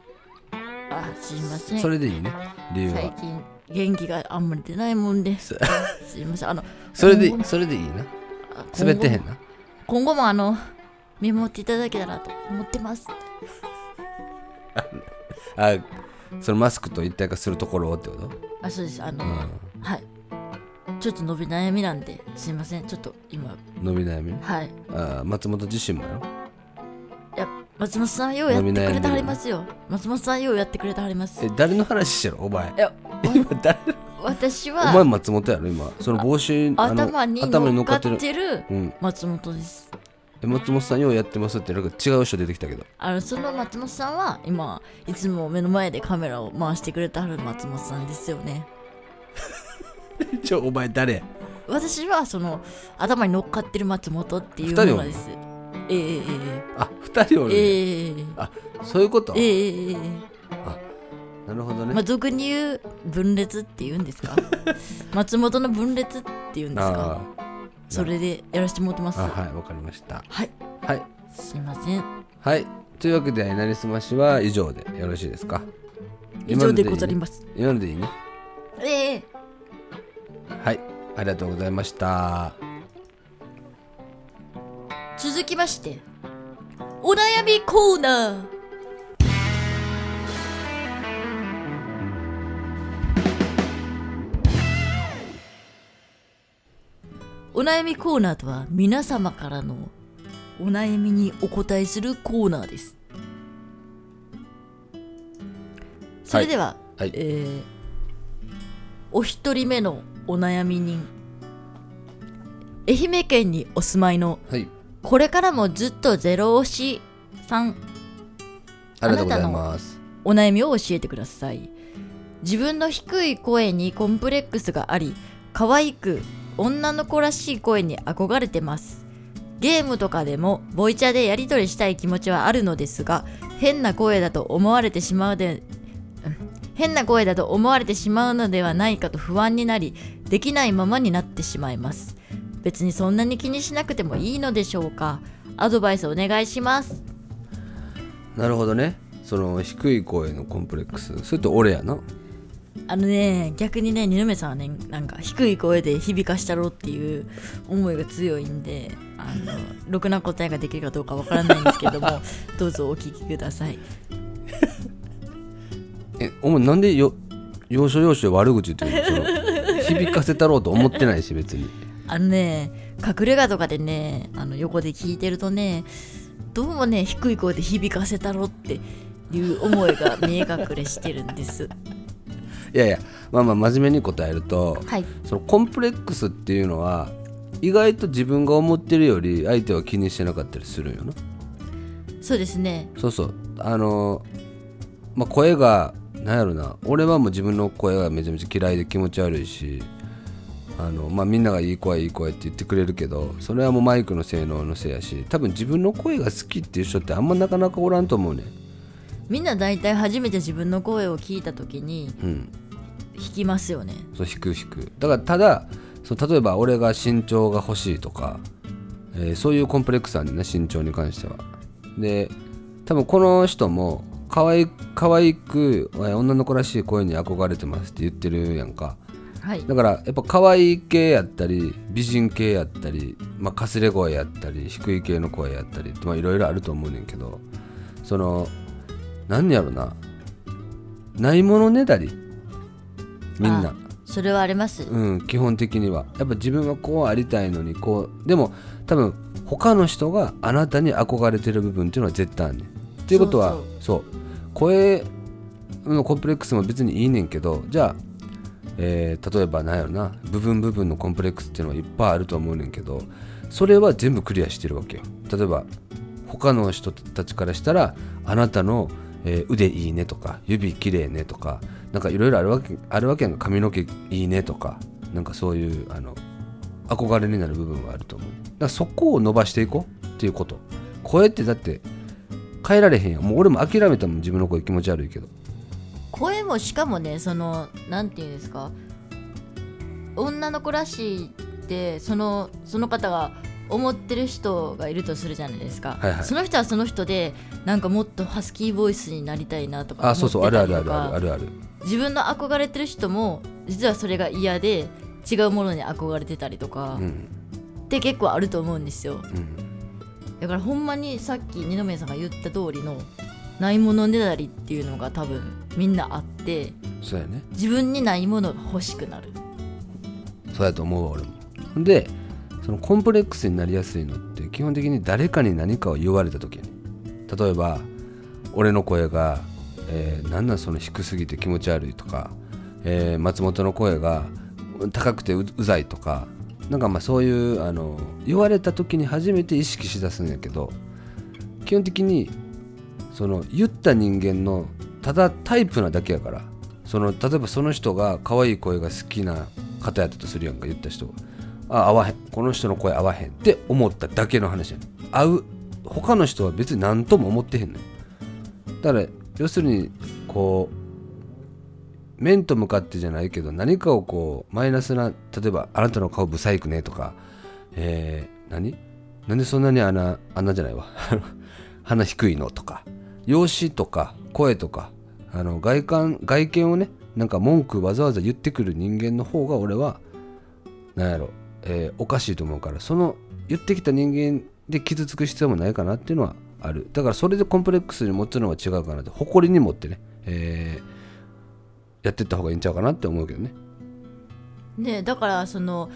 あすいません。それでいいね。理由は。最近元気があんまり出ないもんです。そすいません。あのそれで今後それでいいな。あ滑ってへんな。今後もあの見守っていただけたらと思ってます。あそのマスクと一体化するところをってこと？あそうです。あの、うん。はい。ちょっと伸び悩みなんですいません。ちょっと今。伸び悩み？ねはい。あ松本自身もやろ？いや松本さんようやってくれてはりますよ。松本さんようやってくれてはります。え誰の話してる？お前。いや 今誰お私は前松本やろ？今。その帽子あの頭に乗乗っかってる松本です。え松本さんようやってますってなんか違う人出てきたけど。あのその松本さんは今いつも目の前でカメラを回してくれてはる松本さんですよね。ちょお前誰？私はその頭に乗っかってる松本っていうものですええええあ二人おる、ええあそういうこと、ええええええ。なるほどね、まあ俗に言う分裂って言うんですか？松本の分裂って言うんですか？あそれでやらせてもらってます。ーあはいわかりました。はい。はい。すいません。はい。というわけでいなりすましは以上でよろしいですか？以上でございます。今のでいいね？ええ。はい。ありがとうございました続きましてお悩みコーナー。お悩みコーナーとは皆様からのお悩みにお答えするコーナーです。それでは、はい。えーお一人目のお悩み人愛媛県にお住まいのはいこれからもずっとゼロ推しさんありがとうございます。お悩みを教えてください。自分の低い声にコンプレックスがあり可愛く女の子らしい声に憧れてます。ゲームとかでもボイチャでやり取りしたい気持ちはあるのですが変な声だと思われてしまうでうん変な声だと思われてしまうのではないかと不安になりできないままになってしまいます別にそんなに気にしなくてもいいのでしょうか？アドバイスお願いします。なるほどね。その低い声のコンプレックス。それと俺やな。あのね逆にね二宮さんはねなんか低い声で響かしたろうっていう思いが強いんであのろくな答えができるかどうかわからないんですけども どうぞお聞きください。えお前なんでよ要所要所で悪口言ってるの？その 響かせたろうと思ってないし別にあのね隠れ家とかでねあの横で聞いてるとねどうもね低い声で響かせたろっていう思いが見え隠れしてるんです。いやいやまあまあ真面目に答えるとはい。そのコンプレックスっていうのは意外と自分が思ってるより相手は気にしてなかったりするんよな。そうですね。そうそう。あのまあ声がなんやろな。俺はもう自分の声がめちゃめちゃ嫌いで気持ち悪いしあのまあみんながいい声いい声って言ってくれるけどそれはもうマイクの性能のせいやし多分自分の声が好きっていう人ってあんまなかなかおらんと思うね。みんな大体初めて自分の声を聞いた時にうん。弾きますよね。そう引く引く。だからただそう例えば俺が身長が欲しいとか、えーそういうコンプレックスあるね身長に関しては。で多分この人も可愛可愛くえー女の子らしい声に憧れてますって言ってるやんかはい。だからやっぱ可愛い系やったり美人系やったり、まあ、かすれ声やったり低い系の声やったりってまあいろいろあると思うねんけどその何やろな。ないものねだり。みんな。あそれはあります。うん、基本的には。やっぱ自分はこうありたいのにこうでも多分他の人があなたに憧れてる部分っていうのは絶対あるねん。っていうことはそう。声のコンプレックスも別にいいねんけどじゃあ、えー例えば何やろな部分部分のコンプレックスっていうのはいっぱいあると思うねんけどそれは全部クリアしてるわけよ。例えば他の人たちからしたらあなたの、えー腕いいねとか指きれいねとかなんかいろいろあるわけあるわけやんか。髪の毛いいねとかなんかそういうあの憧れになる部分はあると思う。だからそこを伸ばしていこうっていうこと。声ってだって変えられへんやもう俺も諦めたもん自分の声気持ち悪いけど。もしかもねそのなんていうんですか女の子らしいってそのその方が思ってる人がいるとするじゃないですか、はいはい。その人はその人でなんかもっとハスキーボイスになりたいなとかあそうそうあるあるあるあるある。自分の憧れてる人も実はそれが嫌で違うものに憧れてたりとか、うん。って結構あると思うんですよ。うん。だからほんまにさっき二宮さんが言った通りのないものねだりっていうのが多分みんなあってそうやね。自分にないものが欲しくなる。そうやと思うわ俺も。でそのコンプレックスになりやすいのって基本的に誰かに何かを言われた時に例えば俺の声が、えーなんなんその低すぎて気持ち悪いとか、えー松本の声が高くてううざいとかなんかまあそういうあの言われた時に初めて意識しだすんやけど基本的にその言った人間のただタイプなだけやから。その例えばその人が可愛い声が好きな方やったとするやんか言った人。があ合わへん。この人の声合わへんって思っただけの話やねん。合う。他の人は別に何とも思ってへんのよだから要するにこう面と向かってじゃないけど何かをこうマイナスな例えば「あなたの顔ブサイクね」とか「えー、何？なんでそんなに穴穴じゃないわ。鼻低いの?」とか。容姿とか声とかあの外観外見をねなんか文句わざわざ言ってくる人間の方が俺はなんやろ、えーおかしいと思うからその言ってきた人間で傷つく必要もないかなっていうのはある。だからそれでコンプレックスに持つのは違うかなって誇りに持ってね、えーやってった方がいいんちゃうかなって思うけどね。ねだからその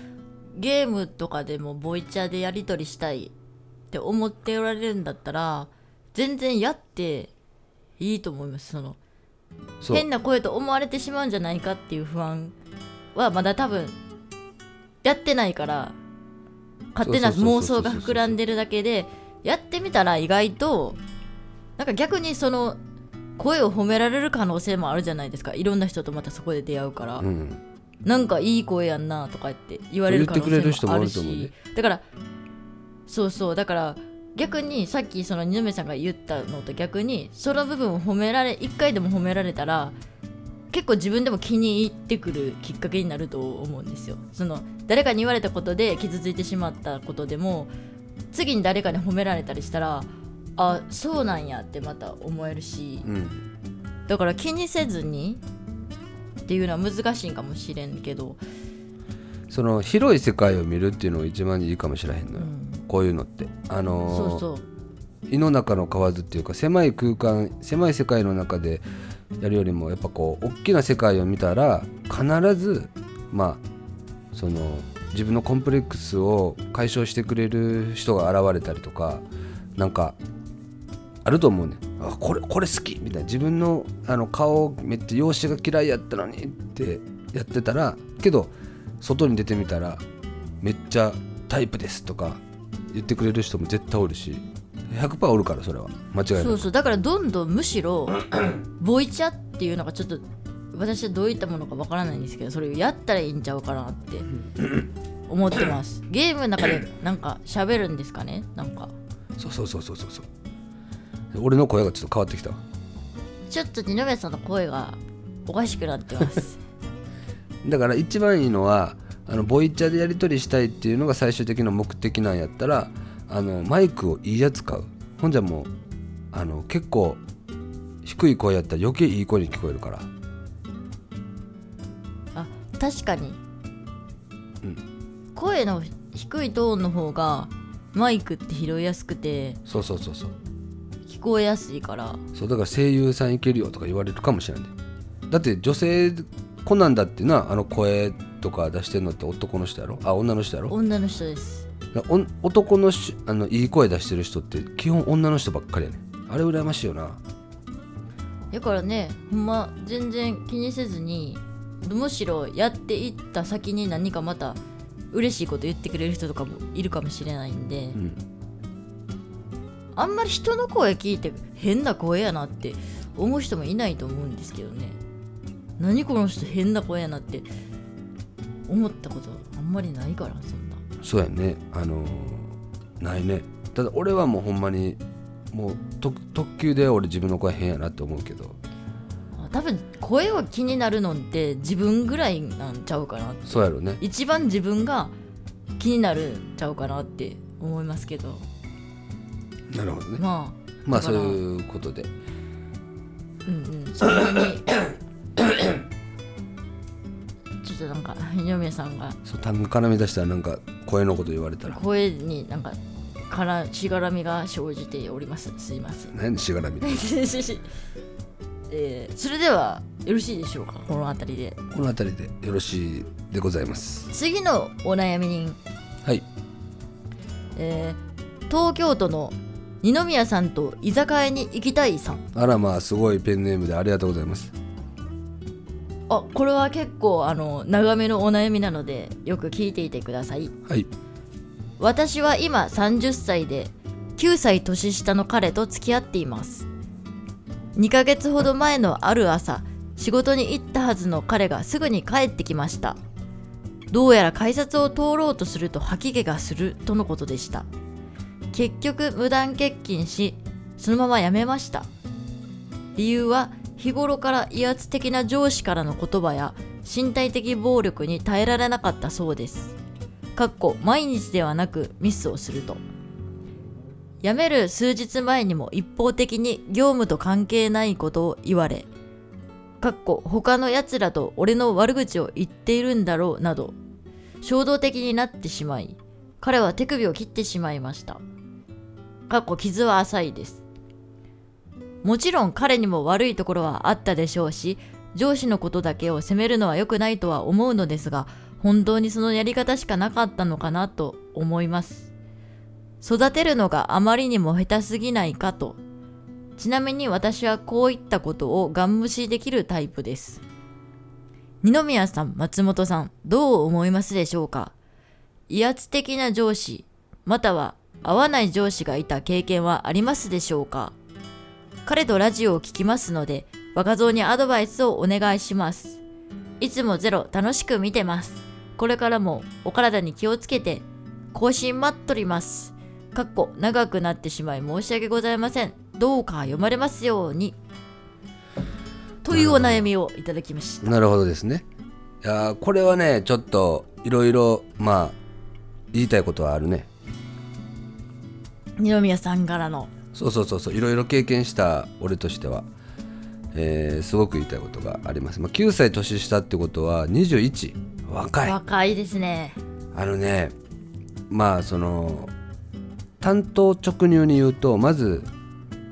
ゲームとかでもボイチャでやり取りしたいって思っておられるんだったら全然やっていいと思います。その変な声と思われてしまうんじゃないかっていう不安はまだ多分やってないから勝手な妄想が膨らんでるだけでやってみたら意外となんか逆にその声を褒められる可能性もあるじゃないですか。いろんな人とまたそこで出会うから、うん。なんかいい声やんなとか言って言われる可能性もあるし。だからそうそう。だから逆にさっきその二宮さんが言ったのと逆にその部分を褒められ一回でも褒められたら結構自分でも気に入ってくるきっかけになると思うんですよ。その誰かに言われたことで傷ついてしまったことでも次に誰かに褒められたりしたらあそうなんやってまた思えるしうん。だから気にせずにっていうのは難しいんかもしれんけど、その広い世界を見るっていうのが一番いいかもしれへんのよ、うんこういうのって。あのーそうそう。胃の中の蛙っていうか狭い空間狭い世界の中でやるよりもやっぱこう大きな世界を見たら必ずまあその自分のコンプレックスを解消してくれる人が現れたりとかなんかあると思うね。あこれこれ好きみたいな。自分のあの顔めっちゃ容姿が嫌いやったのにってやってたらけど外に出てみたらめっちゃタイプですとか言ってくれる人も絶対おるし100%おるからそれは。間違いなくそうそう。だからどんどんむしろボイチャっていうのがちょっと私はどういったものかわからないんですけどそれをやったらいいんちゃうかなって思ってます。ゲームの中でなんか喋るんですかね？なんか。そうそうそうそうそう。そう俺の声がちょっと変わってきた。わちょっと二宮さんの声がおかしくなってます。だから一番いいのはあのボイチャでやり取りしたいっていうのが最終的な目的なんやったらあのマイクをいいやつ買う。ほんじゃもうあの結構低い声やったら余計いい声に聞こえるから。あ確かに、うん。声の低いトーンの方がマイクって拾いやすくてそうそうそうそう。聞こえやすいから。そうだから声優さんいけるよとか言われるかもしれないだって女性コナンだってなあの声とか出してんのって男の人やろ？あ女の人やろ？女の人です。男のしあのいい声出してる人って基本女の人ばっかりやねあれ羨ましいよな。だからねほんま全然気にせずにむしろやっていった先に何かまた嬉しいこと言ってくれる人とかもいるかもしれないんで、うん。あんまり人の声聞いて変な声やなって思う人もいないと思うんですけどね何この人変な声やなって思ったことあんまりないからそんな。そうやね。あのーないね。ただ俺はもうほんまにもう特特急で俺自分の声変やなって思うけど。あ多分声を気になるのって自分ぐらいなんちゃうかなそうやろね。一番自分が気になるんちゃうかなって思いますけど。なるほどね。ままあそういうことで。あうんうん。そんなにちょっとなんか二宮さんが。そう単語絡み出したらなんか声のこと言われたら。声になんかからしがらみが生じております。すいません。何でしがらみ えーそれではよろしいでしょうか？この辺りで。この辺りでよろしいでございます。次のお悩み人、はい。えー東京都の二宮さんと居酒屋に行きたいさん。あらまあすごいペンネームでありがとうございますあこれは結構あの長めのお悩みなのでよく聞いていてください。はい。私は今30歳で9歳年下の彼と付き合っています。2ヶ月ほど前のある朝仕事に行ったはずの彼がすぐに帰ってきました。どうやら改札を通ろうとすると吐き気がするとのことでした。結局無断欠勤しそのまま辞めました。理由は日頃から威圧的な上司からの言葉や身体的暴力に耐えられなかったそうです。かっこ毎日ではなくミスをすると。辞める数日前にも一方的に業務と関係ないことを言われかっこ他の奴らと俺の悪口を言っているんだろうなど衝動的になってしまい彼は手首を切ってしまいました。かっこ傷は浅いです。もちろん彼にも悪いところはあったでしょうし上司のことだけを責めるのは良くないとは思うのですが本当にそのやり方しかなかったのかなと思います。育てるのがあまりにも下手すぎないかと。ちなみに私はこういったことをガン無視できるタイプです。二宮さん、松本さん、どう思いますでしょうか？威圧的な上司、または合わない上司がいた経験はありますでしょうか？彼とラジオを聞きますので、若造にアドバイスをお願いします。いつもゼロ楽しく見てます。これからもお体に気をつけて更新待っとります。かっこ長くなってしまい申し訳ございません。どうか読まれますように。というお悩みをいただきました。なるほどですねいやーこれはねちょっといろいろまあ言いたいことはあるね二宮さんからの。そうそうそうそういろいろ経験した俺としては、えーすごく言いたいことがあります、まあ、9歳年下ってことは21若い。若いですね。あのねまあその単刀直入に言うとまず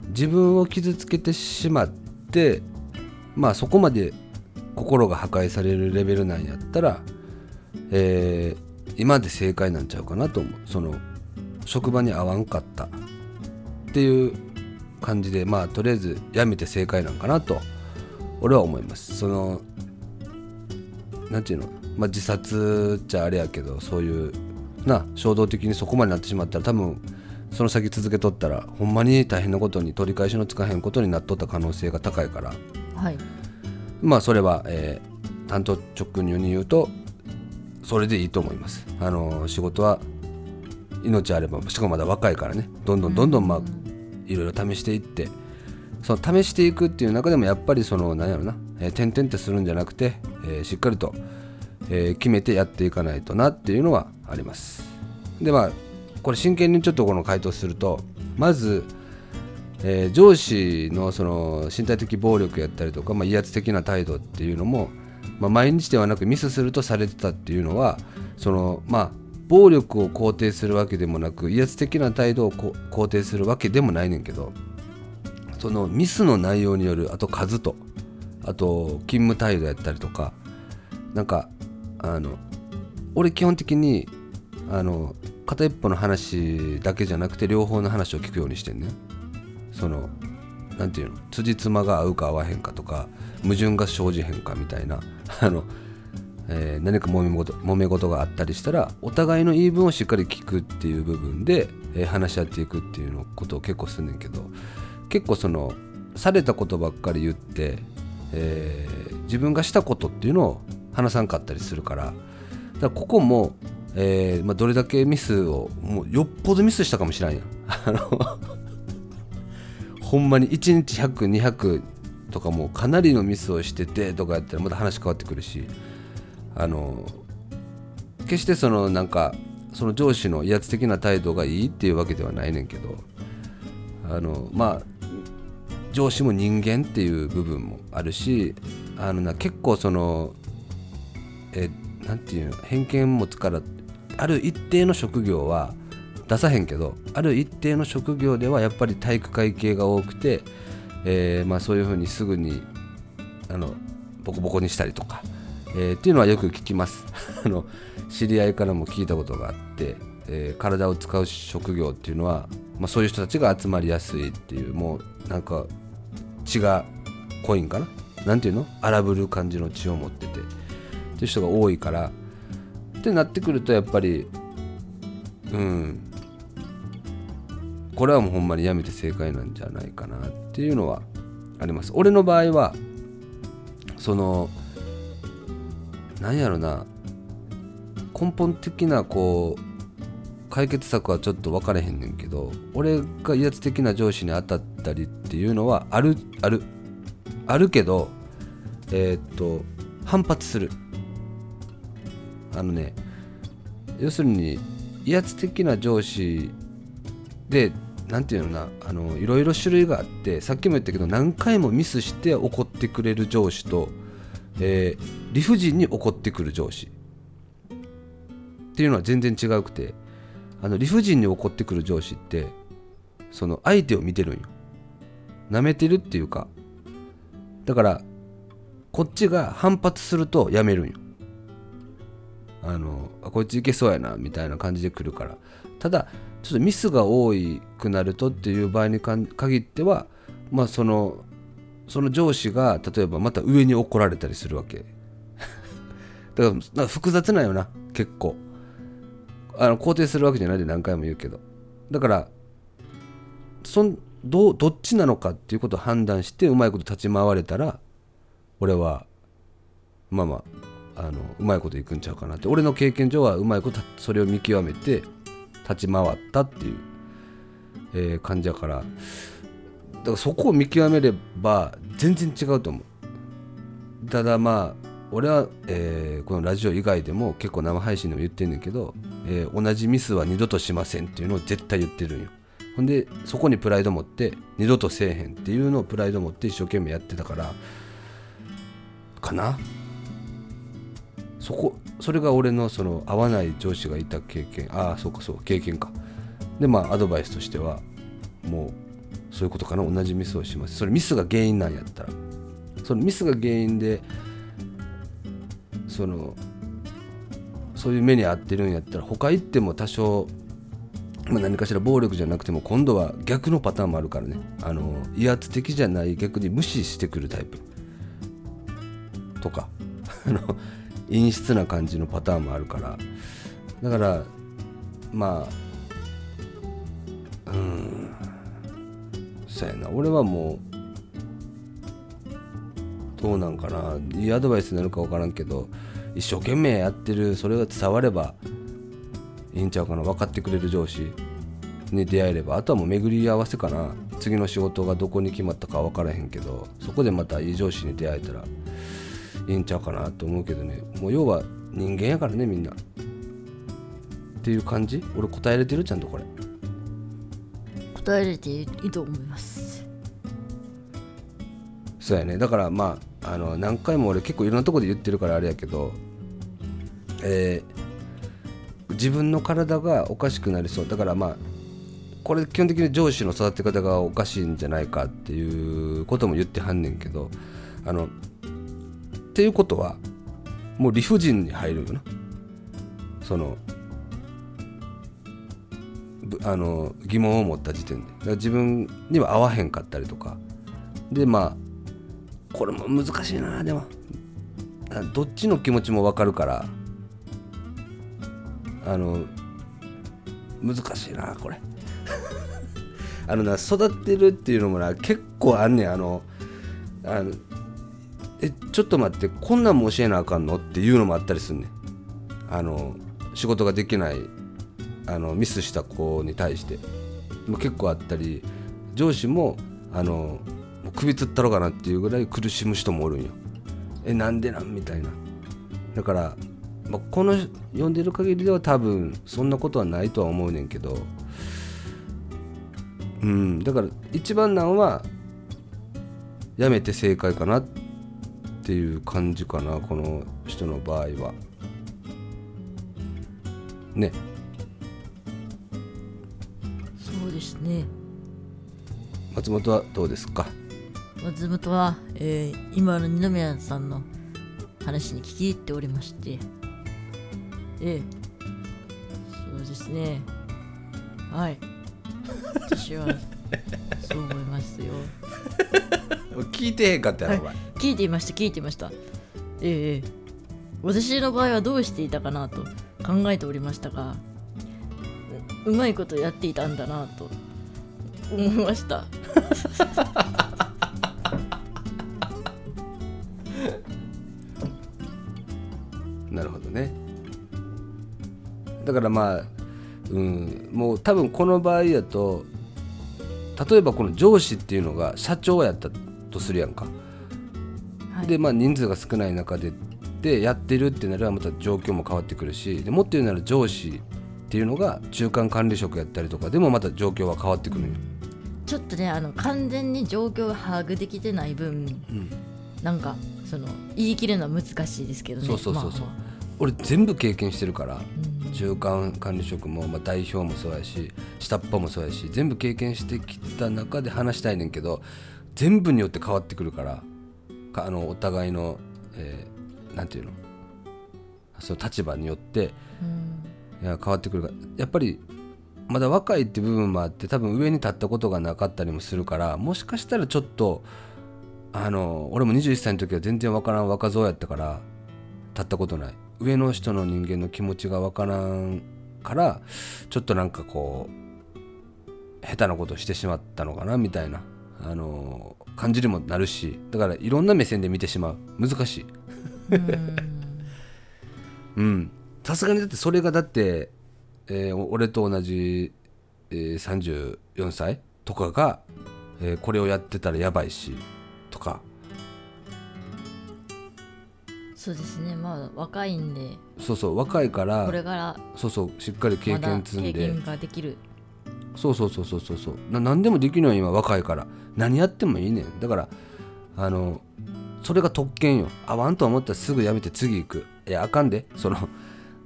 自分を傷つけてしまってまあそこまで心が破壊されるレベルなんやったら、えー今で正解なんちゃうかなと思う。その職場に合わんかったっていう感じでまあとりあえずやめて正解なんかなと俺は思います。そのなんていうの、まあ、自殺っちゃあれやけどそういうな衝動的にそこまでなってしまったら多分その先続けとったらほんまに大変なことに取り返しのつかへんことになっとった可能性が高いから。はい。まあそれは、えー単刀直入に言うとそれでいいと思います。あの仕事は命あればしかもまだ若いからね。どんどんどんどんまあいろいろ試していってその試していくっていう中でもやっぱりその何やろな、え、点々ってするんじゃなくて、えーしっかりと、えー決めてやっていかないとなっていうのはあります。でまあこれ真剣にちょっとこの回答するとまず、えー上司のその身体的暴力やったりとか、まあ、威圧的な態度っていうのも、まあ、毎日ではなくミスするとされてたっていうのはそのまあ暴力を肯定するわけでもなく威圧的な態度を肯定するわけでもないねんけどそのミスの内容によるあと数とあと勤務態度やったりとかなんかあの俺基本的にあの片一方の話だけじゃなくて両方の話を聞くようにしてんねそのなんていうの辻褄が合うか合わへんかとか矛盾が生じへんかみたいなあの、えー何か揉め事揉め事があったりしたらお互いの言い分をしっかり聞くっていう部分で、えー話し合っていくっていうのことを結構すんねんけど結構そのされたことばっかり言って、えー自分がしたことっていうのを話さんかったりするからだここも、えーまあ、どれだけミスをもうよっぽどミスしたかもしれんやん。あのほんまに1日100200とかもうかなりのミスをしててとかやったらまた話変わってくるしあの決してそのなんかその上司の威圧的な態度がいいっていうわけではないねんけどあのまあ上司も人間っていう部分もあるしあのな結構そのえなんていうの偏見持つからある一定の職業は出さへんけどある一定の職業ではやっぱり体育会系が多くて、えーまあ、そういうふうにすぐにあのボコボコにしたりとか、えーっていうのはよく聞きます。あの知り合いからも聞いたことがあって、えー体を使う職業っていうのは、まあ、そういう人たちが集まりやすいっていうもうなんか血が濃いんかな？なんていうの？荒ぶる感じの血を持ってて。っていう人が多いからってなってくるとやっぱりうん。これはもうほんまにやめて正解なんじゃないかなっていうのはあります。俺の場合はそのなんやろな。根本的なこう解決策はちょっと分かれへんねんけど俺が威圧的な上司に当たったりっていうのはあるある。あるけどえーっと反発する。あのね要するに威圧的な上司でなんていうのなあのいろいろ種類があってさっきも言ったけど何回もミスして怒ってくれる上司と、えー理不尽に怒ってくる上司。っていうのは全然違うくてあの理不尽に怒ってくる上司ってその相手を見てるんよ。舐めてるっていうかだからこっちが反発するとやめるんよ。あのあこいついけそうやなみたいな感じで来るから。ただちょっとミスが多くなるとっていう場合に限ってはまあそのその上司が例えばまた上に怒られたりするわけ。だから複雑なんよな。結構。あの肯定するわけじゃないで何回も言うけど。だからそんどどっちなのかっていうことを判断してうまいこと立ち回れたら俺はまあまああのうまいこといくんちゃうかなって。俺の経験上はうまいことそれを見極めて立ち回ったっていう、えー感じやから。だからそこを見極めれば全然違うと思う。ただまあ俺は、えーこのラジオ以外でも結構生配信でも言ってんねんけど、えー同じミスは二度としませんっていうのを絶対言ってるんよ。ほんでそこにプライド持って二度とせえへんっていうのをプライド持って一生懸命やってたからかな。そこそれが俺のその合わない上司がいた経験。ああそうかそう経験か。でまあアドバイスとしてはもうそういうことかな。同じミスをします。それミスが原因なんやったら。そのミスが原因でそのそういう目に遭ってるんやったら他行っても多少、まあ、何かしら暴力じゃなくても今度は逆のパターンもあるからね。あの威圧的じゃない逆に無視してくるタイプ。とか。あの陰湿な感じのパターンもあるから。だからまあうん。そうやな。俺はもうどうなんかな。いいアドバイスになるか分からんけど一生懸命やってるそれが伝わればいいんちゃうかな。分かってくれる上司に出会えればあとはもう巡り合わせかな。次の仕事がどこに決まったか分からへんけどそこでまたいい上司に出会えたらいいんちゃうかな。と思うけどね。もう要は人間やからねみんな。っていう感じ？俺答えれてる？ちゃんとこれ。答えれていいと思います。そうやね。だからまああの何回も俺結構いろんなとこで言ってるからあれやけどえー自分の体がおかしくなりそう。だからまあこれ基本的に上司の育て方がおかしいんじゃないかっていうことも言ってはんねんけどあのっていうことはもう理不尽に入るよな。そのあの疑問を持った時点で。自分には合わへんかったりとか。でまあこれも難しいなでも。どっちの気持ちも分かるから。あの難しいなこれ。あのな育ってるっていうのもな結構あんねん。あのあのえちょっと待ってこんなんも教えなあかんの？っていうのもあったりすんねん。あの仕事ができないあのミスした子に対して結構あったり上司もあのもう首つったろうかなっていうぐらい苦しむ人もおるんよ。えなんでなんみたいな。だから、まあ、この読んでる限りでは多分そんなことはないとは思うねんけど。うんだから一番なんはやめて正解かなっていう感じかなこの人の場合は。ね。ですね。松本はどうですか？松本は、えー今の二宮さんの話に聞き入っておりまして。ええそうですね。はい。私はそう思いますよ。聞いてへんかったやろ、はい。聞いていました聞いていました。ええええ私の場合はどうしていたかなと考えておりましたがううまいことやっていたんだなと思いました。なるほどね。だからまあうん、もう多分この場合やと例えばこの上司っていうのが社長やったとするやんか、はい。でまあ人数が少ない中ででやってるってなればまた状況も変わってくるしでもっと言うなら上司っていうのが中間管理職やったりとかでもまた状況は変わってくるんよ、ちょっとねあの完全に状況が把握できてない分うん、なんかその言い切るのは難しいですけどね。そうそうそうそう。まあま俺全部経験してるからあうん。中間管理職も、まあ、代表もそうやし下っ端もそうやし全部経験してきた中で話したいねんけど全部によって変わってくるからかあのお互いの、えーなんていうの？その立場によってうんいや変わってくるか。らやっぱりまだ若いって部分もあって多分上に立ったことがなかったりもするからもしかしたらちょっとあの俺も21歳の時は全然わからん若造やったから立ったことない。上の人の人間の気持ちがわからんからちょっとなんかこう下手なことをしてしまったのかなみたいなあの感じにもなるしだからいろんな目線で見てしまう。難しい。うん。うんさすがにだってそれがだって、えーお俺と同じ、えー34歳とかが、えーこれをやってたらやばいしとか。そうですね。まあ若いんで。そうそう。若いからこれからそうそう。しっかり経験積んで。経験ができる。そうそうそうそうそうそう。な何でもできるのよ今。若いから。何やってもいいねん。だからあのそれが特権よ。合わんと思ったらすぐやめて次行く。いやあかんで。その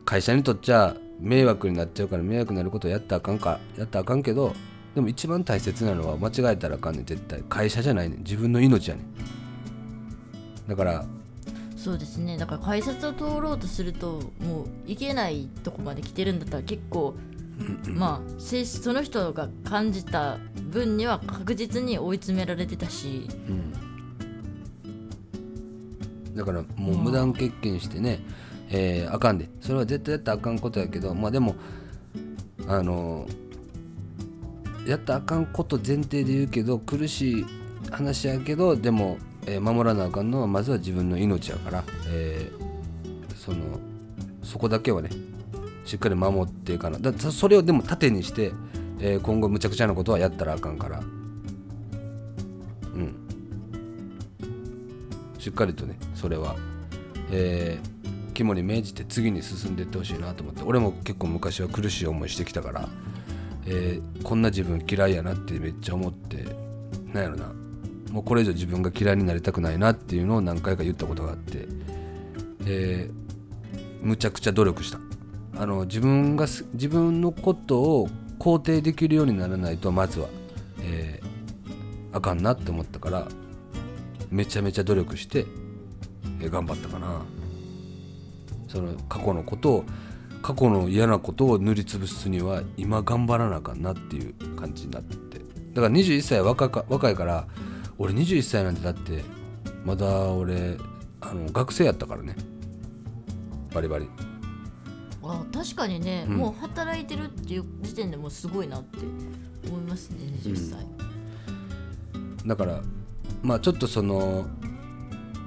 会社にとっちゃ迷惑になっちゃうから迷惑になることやったらあかんかやったらあかんけどでも一番大切なのは間違えたらあかんねん。絶対。会社じゃないねん。自分の命やねん。だからそうですね。だから改札を通ろうとするともう行けないとこまで来てるんだったら結構まあその人が感じた分には確実に追い詰められてたし。だからもう無断欠勤してね、えーあかんで。それは絶対やったらあかんことやけどまあでもあのやったらあかんこと前提で言うけど苦しい話やけどでも、えー守らなあかんのはまずは自分の命やから、えーそのそこだけはねしっかり守っていかな。だそそれをでも盾にして、えー今後むちゃくちゃなことはやったらあかんから。うん。しっかりとねそれは、えー肝に銘じて次に進んでいってほしいなと思って俺も結構昔は苦しい思いしてきたから、えーこんな自分嫌いやなってめっちゃ思ってなんやろな。もうこれ以上自分が嫌いになりたくないなっていうのを何回か言ったことがあって、えーむちゃくちゃ努力した。あの自分が自分のことを肯定できるようにならないとまずは、えーあかんなって思ったからめちゃめちゃ努力して、え頑張ったかな。その過去のことを過去の嫌なことを塗りつぶすには今頑張らなあかんなっていう感じになって。だから21歳は若か若いから俺21歳なんてだってまだ俺あの学生やったからね。バリバリ。あ確かにね、うん。もう働いてるっていう時点でもうすごいなって思いますね20歳、だからまあちょっとその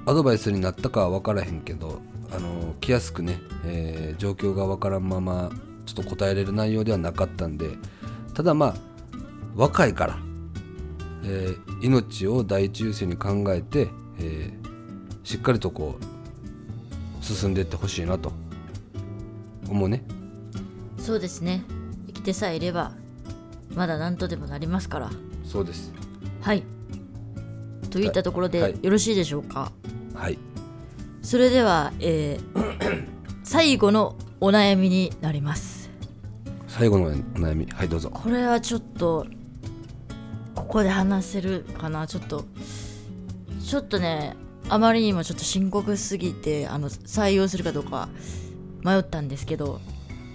アドバイスになったかは分からへんけどあの来やすくね、えー状況が分からんままちょっと答えれる内容ではなかったんでただまあ若いから、えー命を第一優先に考えて、えーしっかりとこう進んでいってほしいなと思うね。そうですね。生きてさえいればまだ何とでもなりますから。そうです。はい。といったところではい。よろしいでしょうか、はいそれでは、えー最後のお悩みになります。最後のお悩み。はいどうぞ。これはちょっとここで話せるかな。ちょっとちょっとねあまりにもちょっと深刻すぎてあの採用するかどうか迷ったんですけど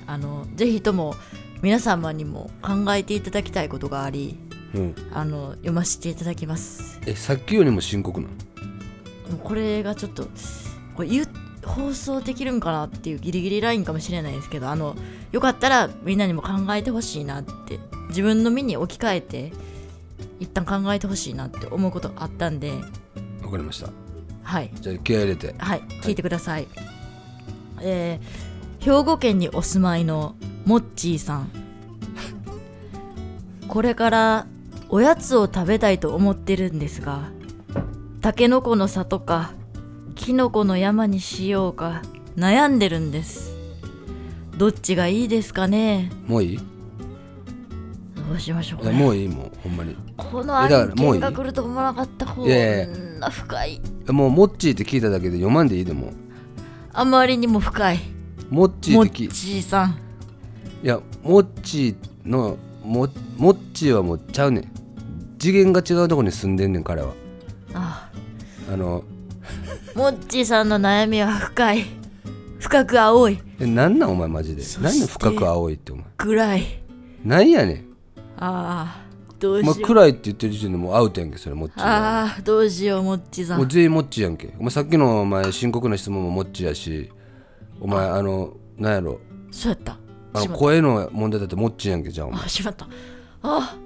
あのぜひとも皆様にも考えていただきたいことがありうん。あの読ませていただきます。えさっきよりも深刻なのこれがちょっとこれ言う放送できるんかなっていうギリギリラインかもしれないですけどあのよかったらみんなにも考えてほしいなって自分の身に置き換えて一旦考えてほしいなって思うことあったんで。わかりましたはい。じゃあ気合い入れてはい。聞いてください、えー兵庫県にお住まいのモッチーさん。これからおやつを食べたいと思ってるんですがたけのこの里かきのこの山にしようか。悩んでるんです。どっちがいいですかね。もういい？いどうしましょうね。やもういいもうほんまに。この案もういい？件が来ると思わなかったこいやいやんな深いもうモッチーって聞いただけで読まんでいいでもあまりにも深いモッチーもっって聞いちーさん。いやモッチーのモモッチーはもうちゃうねん。次元が違うとこに住んでんねん彼は。あ。あのもっちーさんの悩みは深い。深く青い。えなんなんお前マジで？何で深く青いってお前暗い。なんやねん。ああどうしよう。暗いって言ってる時点でもうアウトやんけそれモッチーは。ああどうしようもっちーさもうん全員モッチーやんけ。お前さっきのお前深刻な質問もモッチーやしお前あのなんやろ？そうやった。あの声の問題だってモッチーやんけじゃあお前。たあしまった。あ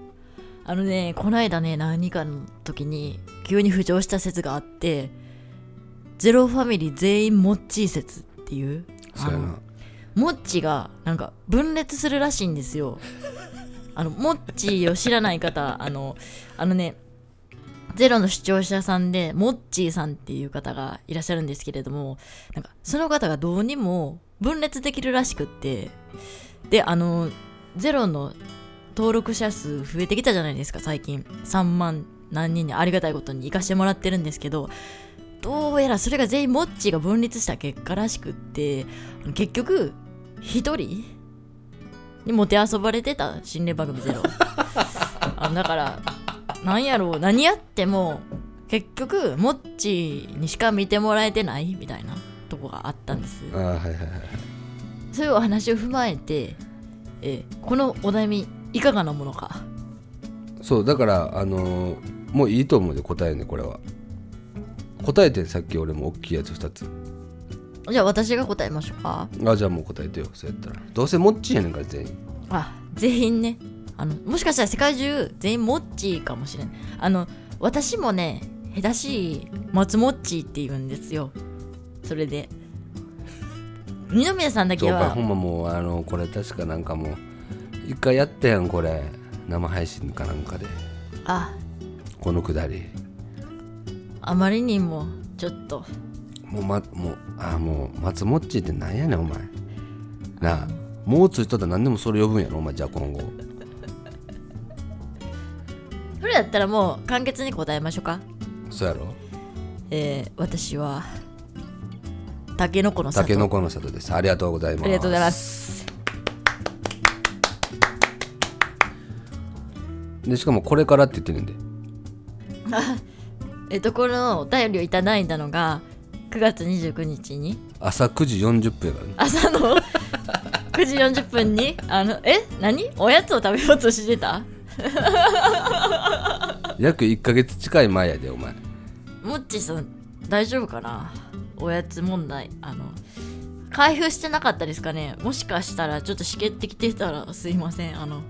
あのねこないだね何かの時に急に浮上した説があってゼロファミリー全員モッチー説っていうそうやな。モッチがなんか分裂するらしいんですよ。あのモッチを知らない方あのあのねゼロの視聴者さんでモッチーさんっていう方がいらっしゃるんですけれどもなんかその方がどうにも分裂できるらしくってであのゼロの登録者数増えてきたじゃないですか最近。3万何人にありがたいことに行かしてもらってるんですけどどうやらそれが全員モッチーが分裂した結果らしくって結局一人にもてあそばれてた心霊番組ゼロ。あだからなんやろう何やっても結局モッチーにしか見てもらえてないみたいなとこがあったんです。あーはいはいはいそういうお話を踏まえて、えーこのお悩みいかがなものか？そうだからあのーもういいと思うで答えねこれは答えてさっき俺も大きいやつ2つ。じゃあ私が答えましょうか。あじゃあもう答えてよそうやったら。どうせモッチーやねんから全員。あ全員ね。あのもしかしたら世界中全員モッチーかもしれないあの私もね下手しい松モッチーって言うんですよ。それで。二宮さんだけは。ほんまもうあのこれ確かなんかもう一回やったやんこれ。生配信かなんかで。あ。このくだりあまりにもちょっと。もうまもうあもう松モッチーってなんやねんお前。なあもうついとったら何でもそれ呼ぶんやろお前じゃあ今後。それやったらもう簡潔に答えましょうか。そうやろ。えー、私はタケノコの里。たけのこの里です。ありがとうございます。ありがとうございます。でしかもこれからって言ってるんで えっとこのお便りをいただいたのが9月29日に。朝9時40分やからね。朝の？9時40分に？あのえ？何？おやつを食べようとしてた？約1ヶ月近い前やでお前。もっちさん大丈夫かな？おやつ問題あの開封してなかったですかね？もしかしたらちょっとしけってきてたらすいません。あの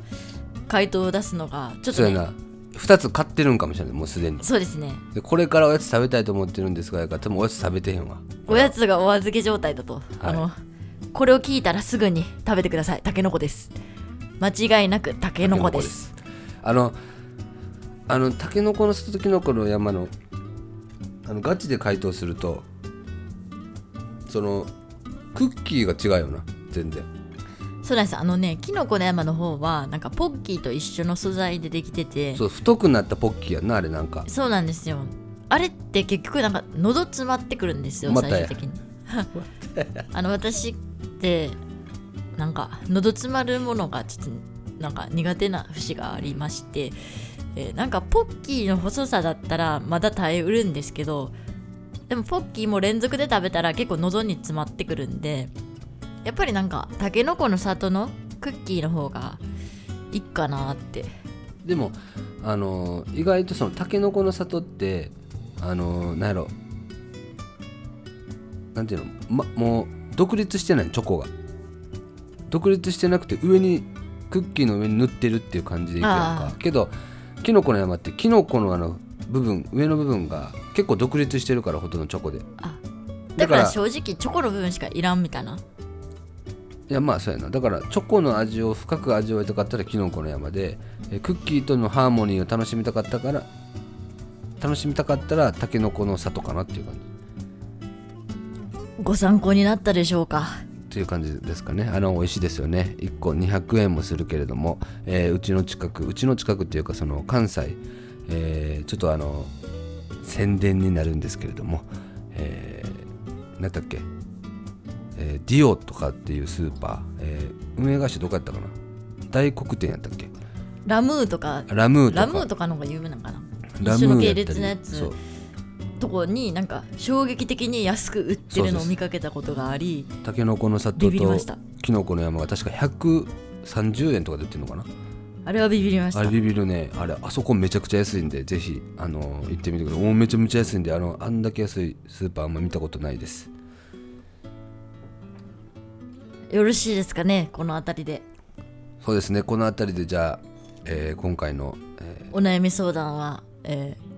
回答を出すのがちょっとね。そうやな2つ買ってるんかもしれない。もうすでに。そうですね。でこれからおやつ食べたいと思ってるんですが多分おやつ食べてへんわ。おやつがお預け状態だと、あのこれを聞いたらすぐに食べてください。タケノコです。間違いなくタケノコです。あのあのタケノコの里とキノコの山のあのガチで回答するとそのクッキーが違うよな。全然あのねキノコの山の方はなんかポッキーと一緒の素材でできてて。そう太くなったポッキーやんなあれなんか。そうなんですよ。あれって結局なんか喉詰まってくるんですよ最終的に。あの私ってなんか喉詰まるものがちょっとなんか苦手な節がありまして、えーなんかポッキーの細さだったらまだ耐えうるんですけどでもポッキーも連続で食べたら結構喉に詰まってくるんでやっぱりなんかたけのこの里のクッキーの方がいいかなって。でもあのー意外とそのタケノコの里ってあのーなんやろ。なんていうの、ま、もう独立してないチョコが。独立してなくて上にクッキーの上に塗ってるっていう感じでいくやんあかけどキノコの山ってキノコのあの部分上の部分が結構独立してるからほとんどチョコで。あだから正直チョコの部分しかいらんみたいないいやまあそうやな。だからチョコの味を深く味わいたかったらキノコの山でえクッキーとのハーモニーを楽しみたかったから楽しみたかったらタケノコの里かなっていう感じ。ご参考になったでしょうか。っていう感じですかね。あの美味しいですよね。1個200円もするけれども、えーうちの近くうちの近くっていうかその関西、えーちょっとあの宣伝になるんですけれども、えー、何だっけ、えーディオとかっていうスーパー、えー運営会社どこやったかな？大黒店やったっけ？ラムーとかラムーとか。ラムーとかの方が有名なんかな？ラ一緒の系列のやつとこになんか衝撃的に安く売ってるのを見かけたことがありタケノコの里とビビりました。キノコの山が確か130円とかで売ってるのかな？あれはビビりました。あれビビるね。あれあそこめちゃくちゃ安いんでぜひあの行ってみてください。おめちゃめちゃ安いんであのあんだけ安いスーパーあんま見たことないですよろしいですかねこの辺りで。そうですねこの辺りでじゃあ、えー今回の、えお悩み相談は、えー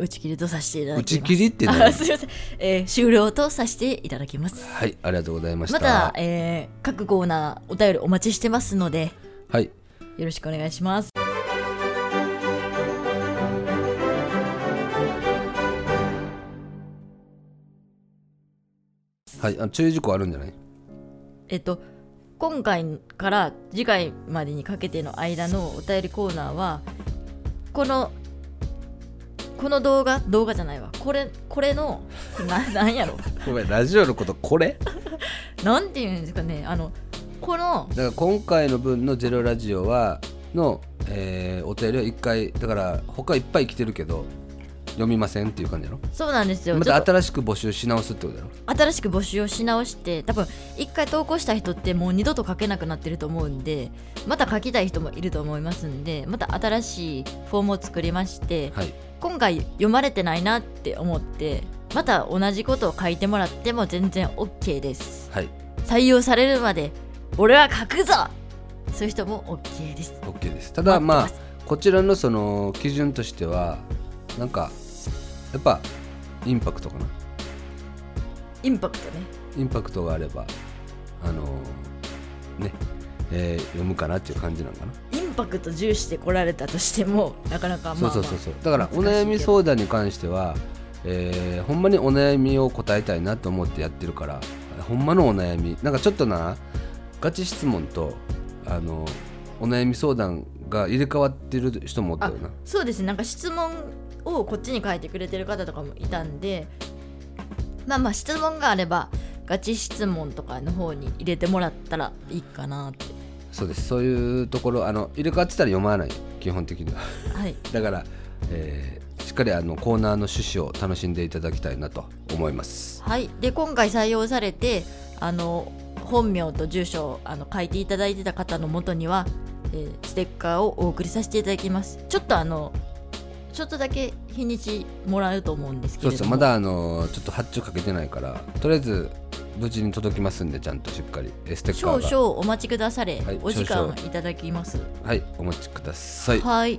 打ち切りとさせていたー打だきます。ち切りってね。あ すいません、えー終了とさせていただきます。はいありがとうございました。また、えー各コーナーお便りお待ちしてますのではい。よろしくお願いします。はいあ注意事項あるんじゃない？えっと今回から次回までにかけての間のお便りコーナーはこのこの動画動画じゃないわ。これこれのななんやろ？ごめんラジオのことこれ？なんていうんですかね。あのこのだから今回の分の「ゼロラジオは」の、えーお便りは1回だから他いっぱい来てるけど読みませんっていう感じやろ？そうなんですよ。またと新しく募集し直すってことやろ？新しく募集をし直して多分一回投稿した人ってもう二度と書けなくなってると思うんでまた書きたい人もいると思いますんでまた新しいフォームを作りましてはい。今回読まれてないなって思ってまた同じことを書いてもらっても全然 OK です。はい。採用されるまで俺は書くぞ！そういう人も OK です。OK です。ただまあこちらのその基準としてはなんかやっぱインパクトかな。インパクトね。インパクトがあればあのね、えー読むかなっていう感じなのかな、インパクト重視で来られたとしてもなかなかまあ、まあ、そうそうそうそう。だからお悩み相談に関しては、えーほんまにお悩みを答えたいなと思ってやってるからほんまのお悩みなんかちょっとなガチ質問とあのお悩み相談が入れ替わってる人もおったよな。そうですね。なんか質問をこっちに書いてくれてる方とかもいたんでまあまあ質問があればガチ質問とかの方に入れてもらったらいいかなって。そうです。そういうところあの入れ替わってたら読まない。基本的には。はい。だから、えーしっかりあのコーナーの趣旨を楽しんでいただきたいなと思います。はい。で今回採用されてあの本名と住所をあの書いていただいてた方のもとには、えーステッカーをお送りさせていただきます。ちょっとあのちょっとだけ日にちもらうと思うんですけれども。そうですまだあのちょっと発注かけてないからとりあえず無事に届きますんでちゃんとしっかり。えステッカ少ーが。々お待ちくだされ、はいお時間いただきます。はいお待ちください。はい。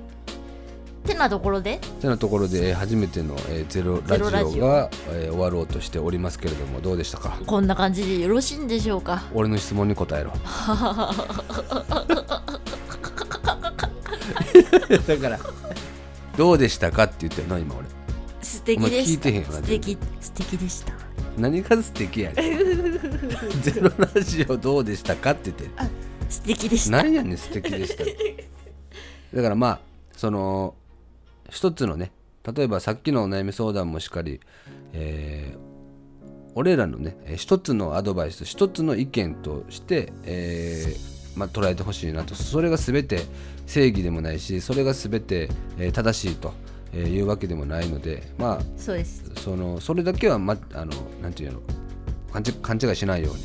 てなところで？てなところでえー初めての、えーゼロラゼロオジオ。が、えー終わろうとしておりますけれどもどうでしたか？こんな感じでよろしいんでしょうか？俺の質問に答えろ。だからどうでしたかって言ってるの今俺。素敵でお前聞いしてへんよなた素敵。素敵でした。何が素敵やねん。ゼロラジオどうでしたかって言って。る素敵でした。何やねん素敵でした。だからまあその一つのね例えばさっきのお悩み相談もしっかり、えー俺らのねえー一つのアドバイス一つの意見として、えーまあ、捉えてほしいなと。それが全て正義でもないしそれが全て、えー正しいとえーいうわけでもないのでまあそうです。そのそれだけは、ま、あのなんていうの勘違いしないように。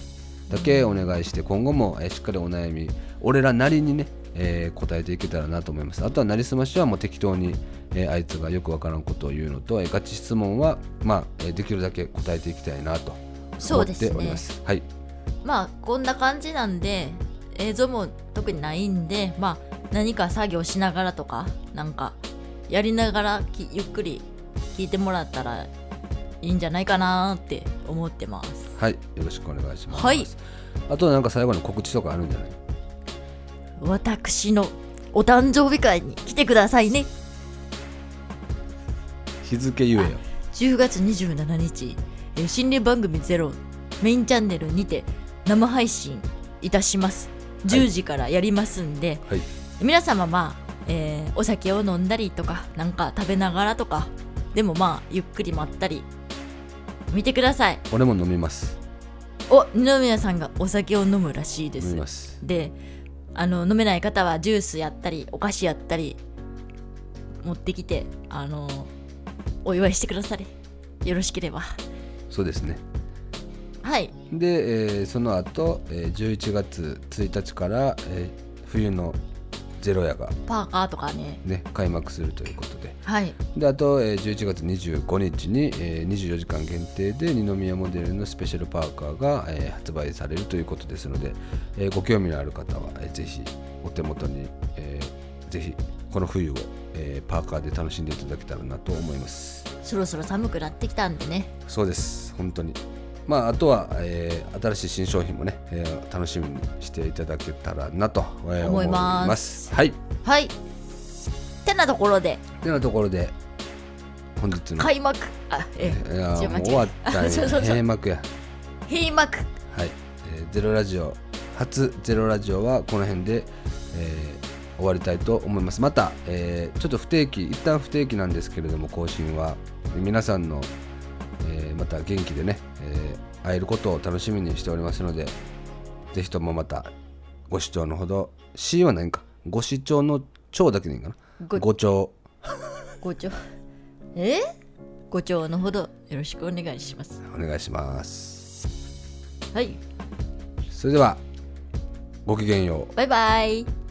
だけお願いして今後も、えーしっかりお悩み俺らなりにね、えー答えていけたらなと思います。あとはなりすましはもう適当に、えーあいつがよくわからんことを言うのと、えーガチ質問は、まあえーできるだけ答えていきたいなと思っております。はい。まあこんな感じなんで映像も特にないんでまあ何か作業しながらとかなんかやりながらきゆっくり聞いてもらったらいいんじゃないかなって思ってます。はいよろしくお願いします、はい。あとなんか最後に告知とかあるんじゃない？私のお誕生日会に来てくださいね。日付言えよ。10月27日、えー心霊番組ゼロメインチャンネルにて生配信いたします10時からやりますんで、はい。皆様まあ、えーお酒を飲んだりとかなんか食べながらとかでもまあゆっくりまったり見てください。俺も飲みます。お二宮さんがお酒を飲むらしいで飲す。であの飲めない方はジュースやったりお菓子やったり持ってきてあのお祝いしてくださいよろしければ。そうですねはい。で、えーその後、えー11月1日から、えー冬のゼロ夜がパーカーとかね。ね開幕するということで。はい。であと、えー11月25日に、えー24時間限定で二宮モデルのスペシャルパーカーが、えー発売されるということですので、えーご興味のある方は、えーぜひお手元に、えーぜひこの冬を、えーパーカーで楽しんでいただけたらなと思います。そろそろ寒くなってきたんでね。そうです。本当にまああとは、えー新しい新商品もね、えー楽しみにしていただけたらなと、えー思います。はい。はい。ってなところで。てなところで本日の。開幕。あえいやもう終わったんやそうそうそう。閉幕や。閉幕。はい、えーゼロラジオ。初ゼロラジオはこの辺で、えー終わりたいと思います。また、えーちょっと不定期一旦不定期なんですけれども更新は。皆さんの、えーまた元気でね、えー会えることを楽しみにしておりますのでぜひともまたご視聴のほど C は何か？ご視聴の聴だけでいいかな？ごご聴。ご聴。え？ご聴のほどよろしくお願いします。お願いします。はい。それではごきげんよう。バイバイ